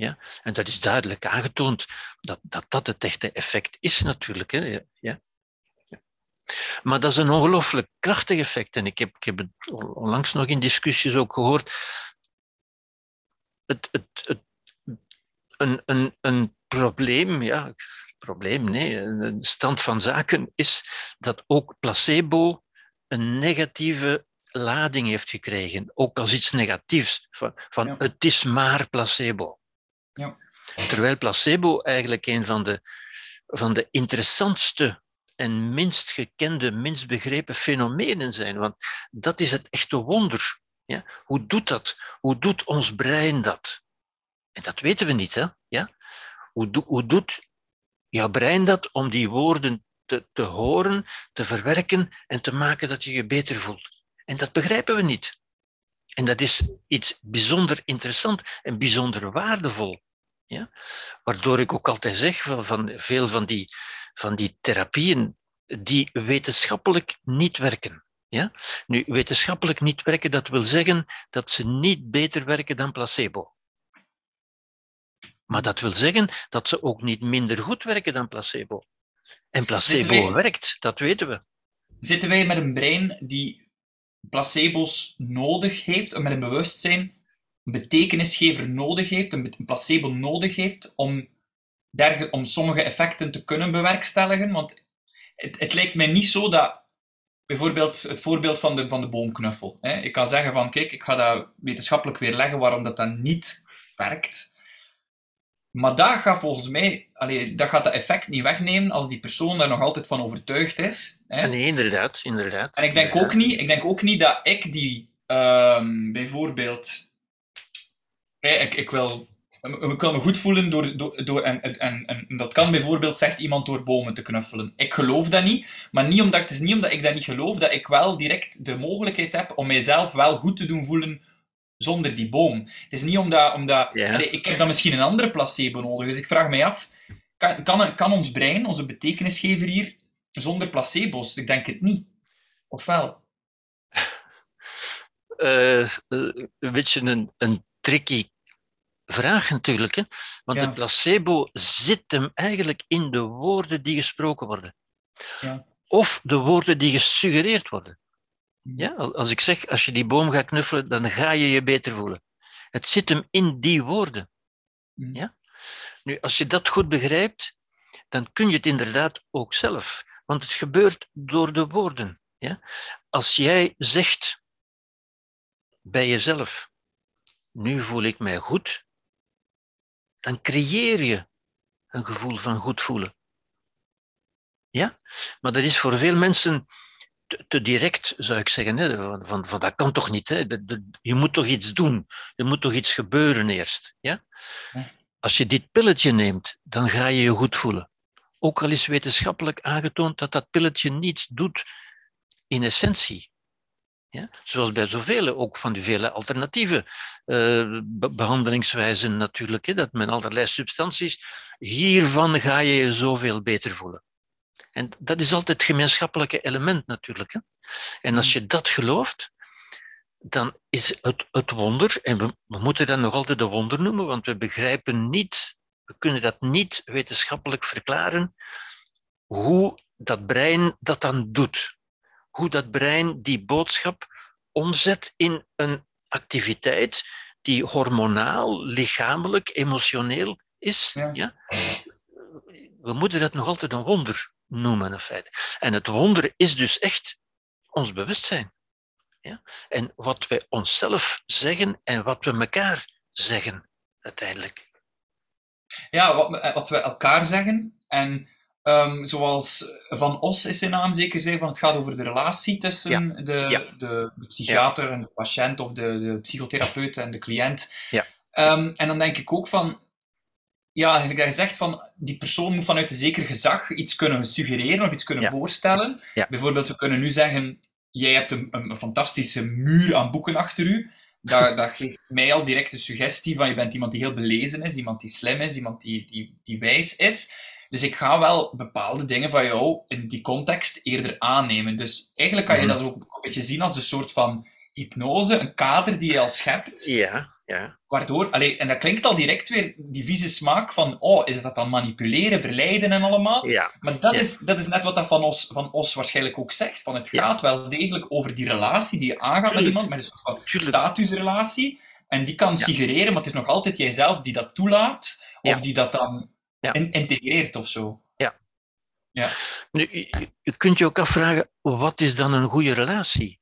ja? En dat is duidelijk aangetoond dat, dat dat het echte effect is natuurlijk. Hè? Ja? ja. Maar dat is een ongelooflijk krachtig effect. En ik heb, ik heb het onlangs nog in discussies ook gehoord. Het, het, het, een, een, een probleem, ja, probleem, nee, een stand van zaken is dat ook placebo een negatieve lading heeft gekregen, ook als iets negatiefs, van, van het is maar placebo. Ja. Terwijl placebo eigenlijk een van de, van de interessantste en minst gekende, minst begrepen fenomenen zijn. Want dat is het echte wonder. Ja? Hoe doet dat? Hoe doet ons brein dat? En dat weten we niet. Hè? Ja? Hoe, hoe doet jouw brein dat om die woorden te, te horen, te verwerken en te maken dat je je beter voelt? En dat begrijpen we niet. En dat is iets bijzonder interessant en bijzonder waardevol. Ja? Waardoor ik ook altijd zeg van, van veel van die, van die therapieën die wetenschappelijk niet werken. Ja? Nu, wetenschappelijk niet werken, dat wil zeggen dat ze niet beter werken dan placebo. Maar dat wil zeggen dat ze ook niet minder goed werken dan placebo. En placebo werkt, dat weten we. Zitten wij met een brein die placebo's nodig heeft, met een bewustzijn, een betekenisgever nodig heeft, een placebo nodig heeft om, derge, om sommige effecten te kunnen bewerkstelligen? Want het, het lijkt mij niet zo dat bijvoorbeeld het voorbeeld van de, van de boomknuffel. Hè. Ik kan zeggen van, kijk, ik ga dat wetenschappelijk weer leggen waarom dat dan niet werkt. Maar dat gaat volgens mij, allee, dat gaat dat effect niet wegnemen als die persoon daar nog altijd van overtuigd is. Hè. Nee, inderdaad, inderdaad. En ik denk, Ook, niet, ik denk ook niet dat ik die um, bijvoorbeeld. ik, ik wil ik wil me goed voelen door, door, door en, en, en, dat kan bijvoorbeeld, zegt iemand, door bomen te knuffelen. Ik geloof dat niet, maar niet omdat, het is niet omdat ik dat niet geloof, dat ik wel direct de mogelijkheid heb om mijzelf wel goed te doen voelen zonder die boom. Het is niet omdat, omdat ik heb dan misschien een andere placebo nodig, dus ik vraag mij af, kan, kan, kan ons brein, onze betekenisgever hier, zonder placebo's? Ik denk het niet. Of wel? Uh, een beetje een, een tricky vraag natuurlijk. Hè? Want ja. de placebo zit hem eigenlijk in de woorden die gesproken worden. Ja. Of de woorden die gesuggereerd worden. Ja, als ik zeg, als je die boom gaat knuffelen, dan ga je je beter voelen. Het zit hem in die woorden. Hmm. Ja? Nu, als je dat goed begrijpt, dan kun je het inderdaad ook zelf. Want het gebeurt door de woorden. Ja? Als jij zegt bij jezelf, nu voel ik mij goed, dan creëer je een gevoel van goed voelen. Ja? Maar dat is voor veel mensen te, te direct, zou ik zeggen. Hè? Van, van, van, dat kan toch niet? Hè? je moet toch iets doen. Er moet toch iets gebeuren eerst. Ja? Als je dit pilletje neemt, dan ga je je goed voelen. Ook al is wetenschappelijk aangetoond dat dat pilletje niets doet in essentie. Ja? Zoals bij zoveel, ook van die vele alternatieve uh, behandelingswijzen natuurlijk, hè, dat men allerlei substanties, hiervan ga je je zoveel beter voelen. En dat is altijd het gemeenschappelijke element natuurlijk. Hè? En als mm. je dat gelooft, dan is het, het wonder, en we, we moeten dat nog altijd een wonder noemen, want we begrijpen niet, we kunnen dat niet wetenschappelijk verklaren, hoe dat brein dat dan doet hoe dat brein die boodschap omzet in een activiteit die hormonaal, lichamelijk, emotioneel is. Ja. We moeten dat nog altijd een wonder noemen, in feite. En het wonder is dus echt ons bewustzijn. Ja? En wat wij onszelf zeggen en wat we elkaar zeggen, uiteindelijk. Ja, wat, wat we elkaar zeggen en Um, zoals Van Os is zijn naam zeker zei, van het gaat over de relatie tussen De, De, de, psychiater en de patiënt, of de, de psychotherapeut en de cliënt. Ja. Um, en dan denk ik ook van, ja, eigenlijk dat je zegt van, die persoon moet vanuit een zeker gezag iets kunnen suggereren of iets kunnen voorstellen. Bijvoorbeeld, we kunnen nu zeggen, jij hebt een, een, fantastische muur aan boeken achter u. Dat, dat geeft mij al direct de suggestie van, je bent iemand die heel belezen is, iemand die slim is, iemand die, die, die wijs is. Dus ik ga wel bepaalde dingen van jou in die context eerder aannemen. Dus eigenlijk kan je mhm. dat ook een beetje zien als een soort van hypnose, een kader die je al schept. Ja, ja. Waardoor, allee, en dat klinkt al direct weer die vieze smaak van, oh, is dat dan manipuleren, verleiden en allemaal? Ja. Maar dat, Is, dat is net wat dat van Os, van Os waarschijnlijk ook zegt. Van het gaat wel degelijk over die relatie die je aangaat met iemand, met een soort van statusrelatie. En die kan suggereren, maar het is nog altijd jijzelf die dat toelaat of die dat dan integreert of zo. Ja. ja. Nu, je kunt je ook afvragen, wat is dan een goede relatie?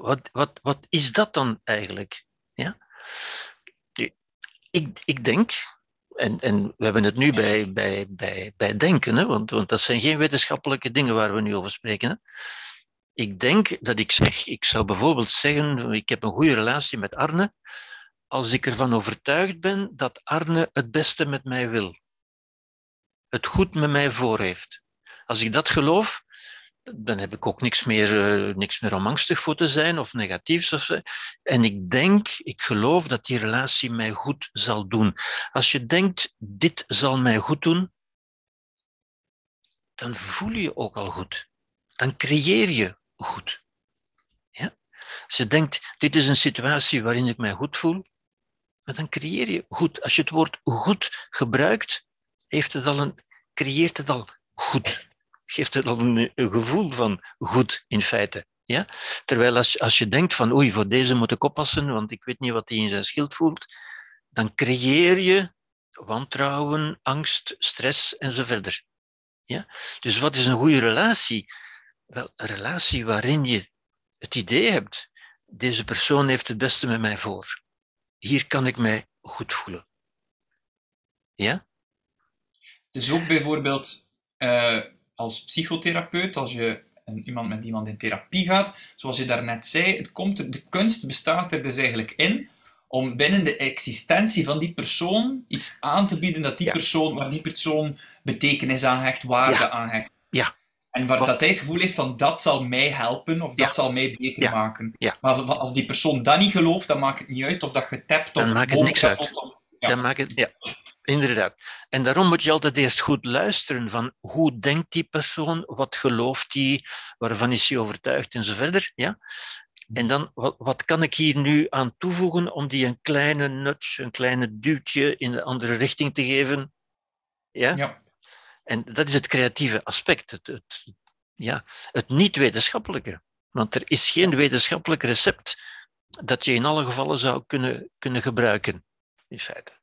Wat, wat, wat is dat dan eigenlijk? Ja? Ik, ik denk, en, en we hebben het nu bij, bij, bij, bij denken, hè, want, want dat zijn geen wetenschappelijke dingen waar we nu over spreken. Hè. Ik denk dat ik zeg, ik zou bijvoorbeeld zeggen, ik heb een goede relatie met Arne, als ik ervan overtuigd ben dat Arne het beste met mij wil. Het goed met mij voor heeft. Als ik dat geloof, dan heb ik ook niks meer, uh, niks meer om angstig voor te zijn of negatiefs. Of, en ik denk, ik geloof dat die relatie mij goed zal doen. Als je denkt, dit zal mij goed doen, dan voel je ook al goed. Dan creëer je goed. Ja? Als je denkt, dit is een situatie waarin ik mij goed voel, dan creëer je goed. Als je het woord goed gebruikt, heeft het al een, creëert het al goed geeft het al een, gevoel van goed in feite. Ja? Terwijl als, als je denkt van oei, voor deze moet ik oppassen, want ik weet niet wat hij in zijn schild voelt, dan creëer je wantrouwen, angst, stress en verder. Ja? Dus wat is een goede relatie? Wel, een relatie waarin je het idee hebt, deze persoon heeft het beste met mij voor. Hier kan ik mij goed voelen. Ja? Dus ook bijvoorbeeld, uh, als psychotherapeut, als je een, iemand met iemand in therapie gaat, zoals je daarnet zei, het komt, de kunst bestaat er dus eigenlijk in om binnen de existentie van die persoon iets aan te bieden dat die persoon, waar die persoon betekenis aan hecht, waarde ja. aan hecht. Ja. En waar dat hij het gevoel heeft van dat zal mij helpen of dat zal mij beter maken. Maar als die persoon dat niet gelooft, dan maakt het niet uit of dat je tapt of... Dan maakt het niks uit. Dan maakt het... Ja. Inderdaad. En daarom moet je altijd eerst goed luisteren van hoe denkt die persoon, wat gelooft die, waarvan is hij overtuigd en zo verder. Ja? En dan, wat, wat kan ik hier nu aan toevoegen om die een kleine nudge, een kleine duwtje in de andere richting te geven? Ja? ja. En dat is het creatieve aspect, het, het, ja, het niet-wetenschappelijke. Want er is geen wetenschappelijk recept dat je in alle gevallen zou kunnen, kunnen gebruiken, in feite.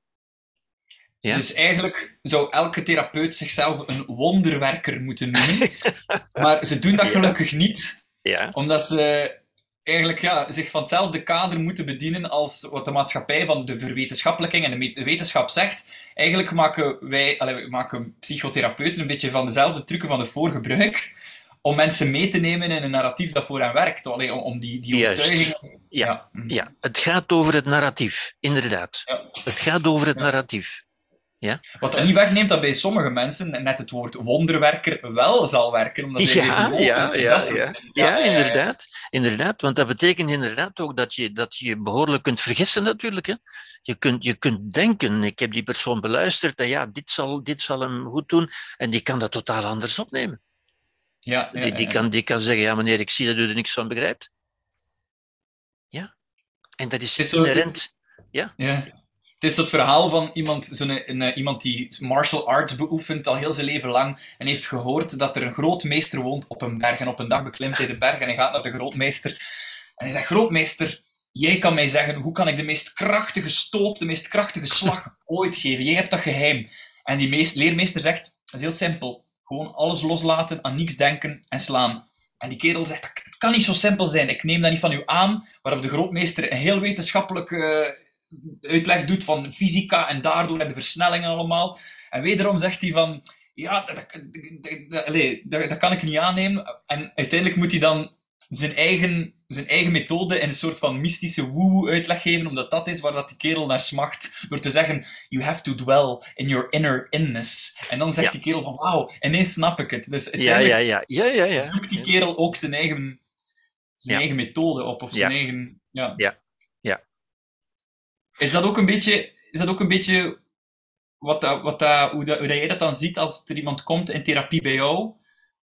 Ja. Dus eigenlijk zou elke therapeut zichzelf een wonderwerker moeten noemen. maar ze doen dat gelukkig niet. Ja. Omdat ze eigenlijk ja, zich van hetzelfde kader moeten bedienen als wat de maatschappij van de verwetenschappelijking en de wetenschap zegt. Eigenlijk maken wij, allez, maken psychotherapeuten een beetje van dezelfde trucken van de voorgebruik om mensen mee te nemen in een narratief dat voor hen werkt. Allee, om, die, die overtuigingen... Ja, ja. ja, het gaat over het narratief, inderdaad. Ja. Het gaat over het narratief. Ja? Wat dat niet wegneemt dat bij sommige mensen net het woord wonderwerker wel zal werken. Omdat ze ja, ja, ja, ja, ja, inderdaad. inderdaad. Want dat betekent inderdaad ook dat je dat je behoorlijk kunt vergissen natuurlijk. Hè. Je, kunt, je kunt denken, ik heb die persoon beluisterd en ja, dit zal, dit zal hem goed doen. En die kan dat totaal anders opnemen. Ja, die, die, Kan, die kan zeggen, ja meneer, ik zie dat u er niks van begrijpt. Ja. En dat is, is inherent. Ja. ja. Het is het verhaal van iemand, een, eh, iemand die martial arts beoefent al heel zijn leven lang en heeft gehoord dat er een grootmeester woont op een berg. En op een dag beklimt hij de berg en hij gaat naar de grootmeester. En hij zegt, grootmeester, jij kan mij zeggen, hoe kan ik de meest krachtige stoot, de meest krachtige slag ooit geven? Jij hebt dat geheim. En die meest, leermeester zegt, dat is heel simpel. Gewoon alles loslaten, aan niets denken en slaan. En die kerel zegt, dat kan niet zo simpel zijn. Ik neem dat niet van u aan. Waarop de grootmeester een heel wetenschappelijke uitleg doet van fysica en daardoor en de versnellingen allemaal. En wederom zegt hij van, ja, dat, dat, dat, dat kan ik niet aannemen. En uiteindelijk moet hij dan zijn eigen, zijn eigen methode in een soort van mystische woe uitleg geven, omdat dat is waar dat die kerel naar smacht, door te zeggen, you have to dwell in your inner inness. En dan zegt die kerel van, wauw, ineens snap ik het. Dus ja, ja, ja. ja, ja, ja. zoekt die kerel ook zijn eigen, zijn eigen methode op, of zijn eigen... Ja. ja. Is dat ook een beetje, is dat ook een beetje wat wat hoe, dat, hoe dat jij dat dan ziet als er iemand komt in therapie bij jou?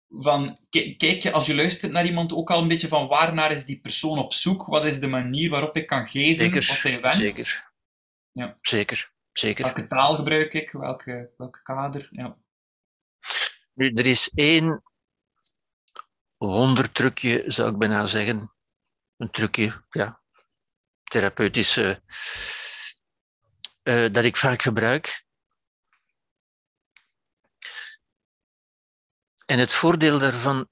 Van, kijk je als je luistert naar iemand ook al een beetje van waarnaar is die persoon op zoek? Wat is de manier waarop ik kan geven zeker, wat hij wenst? Zeker. Ja. Zeker, zeker. Welke taal gebruik ik? Welke, welke kader? Ja. Nu, er is één wondertrucje, zou ik bijna zeggen. Een trucje, ja. Therapeutische uh, dat ik vaak gebruik. En het voordeel daarvan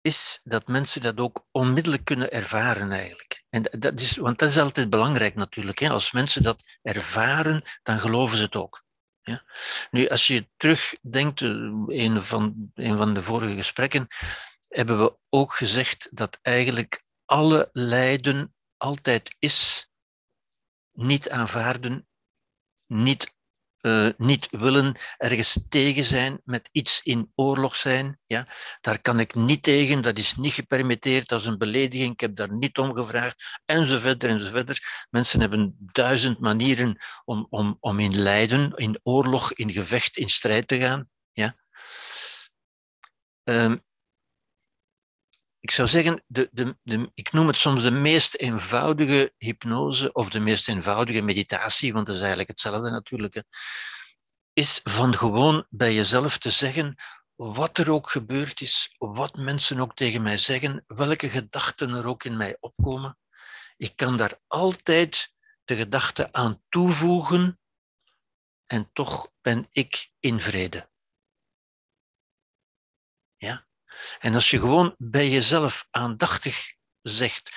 is dat mensen dat ook onmiddellijk kunnen ervaren eigenlijk. En dat is, want dat is altijd belangrijk natuurlijk. Hè? Als mensen dat ervaren, dan geloven ze het ook. Ja? Nu, als je terugdenkt, eh, een van, een van de vorige gesprekken, hebben we ook gezegd dat eigenlijk alle lijden altijd is, niet aanvaarden, niet uh, niet willen, ergens tegen zijn, met iets in oorlog zijn. Ja? Daar kan ik niet tegen, dat is niet gepermitteerd, dat is een belediging, ik heb daar niet om gevraagd, enzovoort, enzovoort. Mensen hebben duizend manieren om, om, om in lijden, in oorlog, in gevecht, in strijd te gaan. Ja? Um, ik zou zeggen, de, de, de, ik noem het soms de meest eenvoudige hypnose of de meest eenvoudige meditatie, want dat is eigenlijk hetzelfde natuurlijk, is van gewoon bij jezelf te zeggen wat er ook gebeurd is, wat mensen ook tegen mij zeggen, welke gedachten er ook in mij opkomen. Ik kan daar altijd de gedachte aan toevoegen en toch ben ik in vrede. Ja? En als je gewoon bij jezelf aandachtig zegt,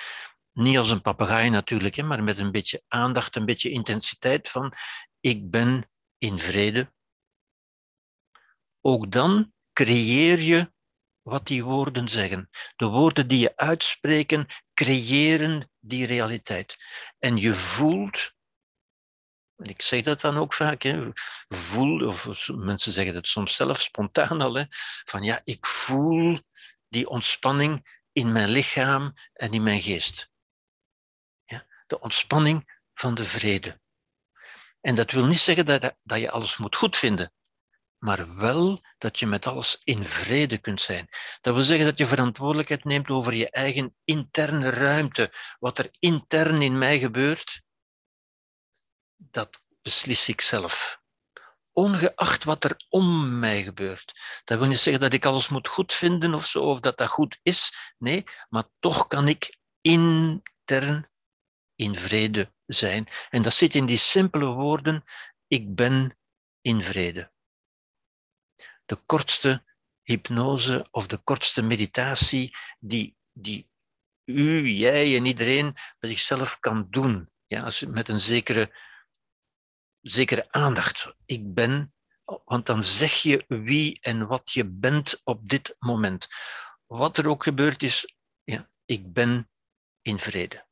niet als een papegaai natuurlijk, maar met een beetje aandacht, een beetje intensiteit van ik ben in vrede, ook dan creëer je wat die woorden zeggen. De woorden die je uitspreken creëren die realiteit. En je voelt en ik zeg dat dan ook vaak, hè, voel, of mensen zeggen het soms zelf spontaan al, hè, van ja, ik voel die ontspanning in mijn lichaam en in mijn geest. Ja, de ontspanning van de vrede. En dat wil niet zeggen dat, dat je alles moet goed vinden, maar wel dat je met alles in vrede kunt zijn. Dat wil zeggen dat je verantwoordelijkheid neemt over je eigen interne ruimte. Wat er intern in mij gebeurt, dat beslis ik zelf. Ongeacht wat er om mij gebeurt. Dat wil niet zeggen dat ik alles moet goed vinden of zo, of dat dat goed is. Nee, maar toch kan ik intern in vrede zijn. En dat zit in die simpele woorden: ik ben in vrede. De kortste hypnose of de kortste meditatie die, die u, jij en iedereen bij zichzelf kan doen. Ja, met een zekere zekere aandacht. Ik ben, want dan zeg je wie en wat je bent op dit moment. Wat er ook gebeurd is, ja, ik ben in vrede.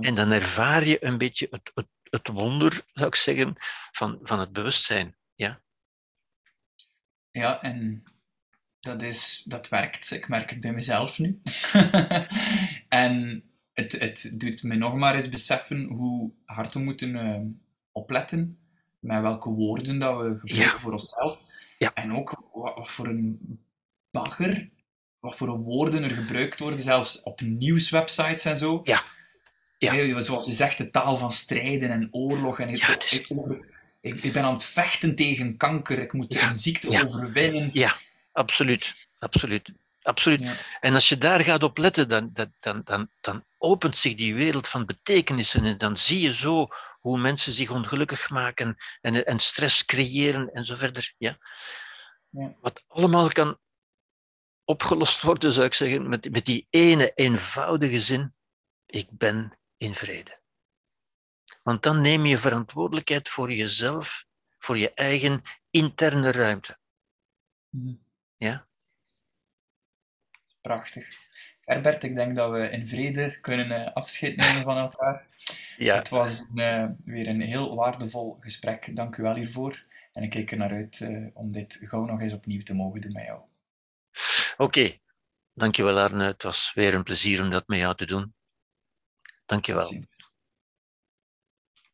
En dan ervaar je een beetje het, het, het, wonder, zou ik zeggen, van, van het bewustzijn. Ja, ja en dat, is, dat werkt. Ik merk het bij mezelf nu. en het, het doet me nog maar eens beseffen hoe hard we moeten uh, opletten met welke woorden dat we gebruiken voor onszelf. Ja. En ook wat, voor een bagger, wat voor woorden er gebruikt worden, zelfs op nieuwswebsites en zo. Ja. Ja. zoals je zegt, de taal van strijden en oorlog. En ik, ik, ik, ik, ben aan het vechten tegen kanker, ik moet een ziekte overwinnen. Ja, absoluut. absoluut. Absoluut. En als je daar gaat op letten, dan, dan, dan, dan opent zich die wereld van betekenissen en dan zie je zo hoe mensen zich ongelukkig maken en, en stress creëren en zo verder. Ja? ja. Wat allemaal kan opgelost worden, zou ik zeggen, met, met die ene eenvoudige zin, ik ben in vrede. Want dan neem je verantwoordelijkheid voor jezelf, voor je eigen interne ruimte. Mhm. Ja? Prachtig. Herbert, ik denk dat we in vrede kunnen uh, afscheid nemen van elkaar. Ja. Het was uh, weer een heel waardevol gesprek. Dank u wel hiervoor. En ik kijk er naar uit uh, om dit gauw nog eens opnieuw te mogen doen met jou. Oké. Okay. Dankjewel Arne. Het was weer een plezier om dat met jou te doen. Dankjewel.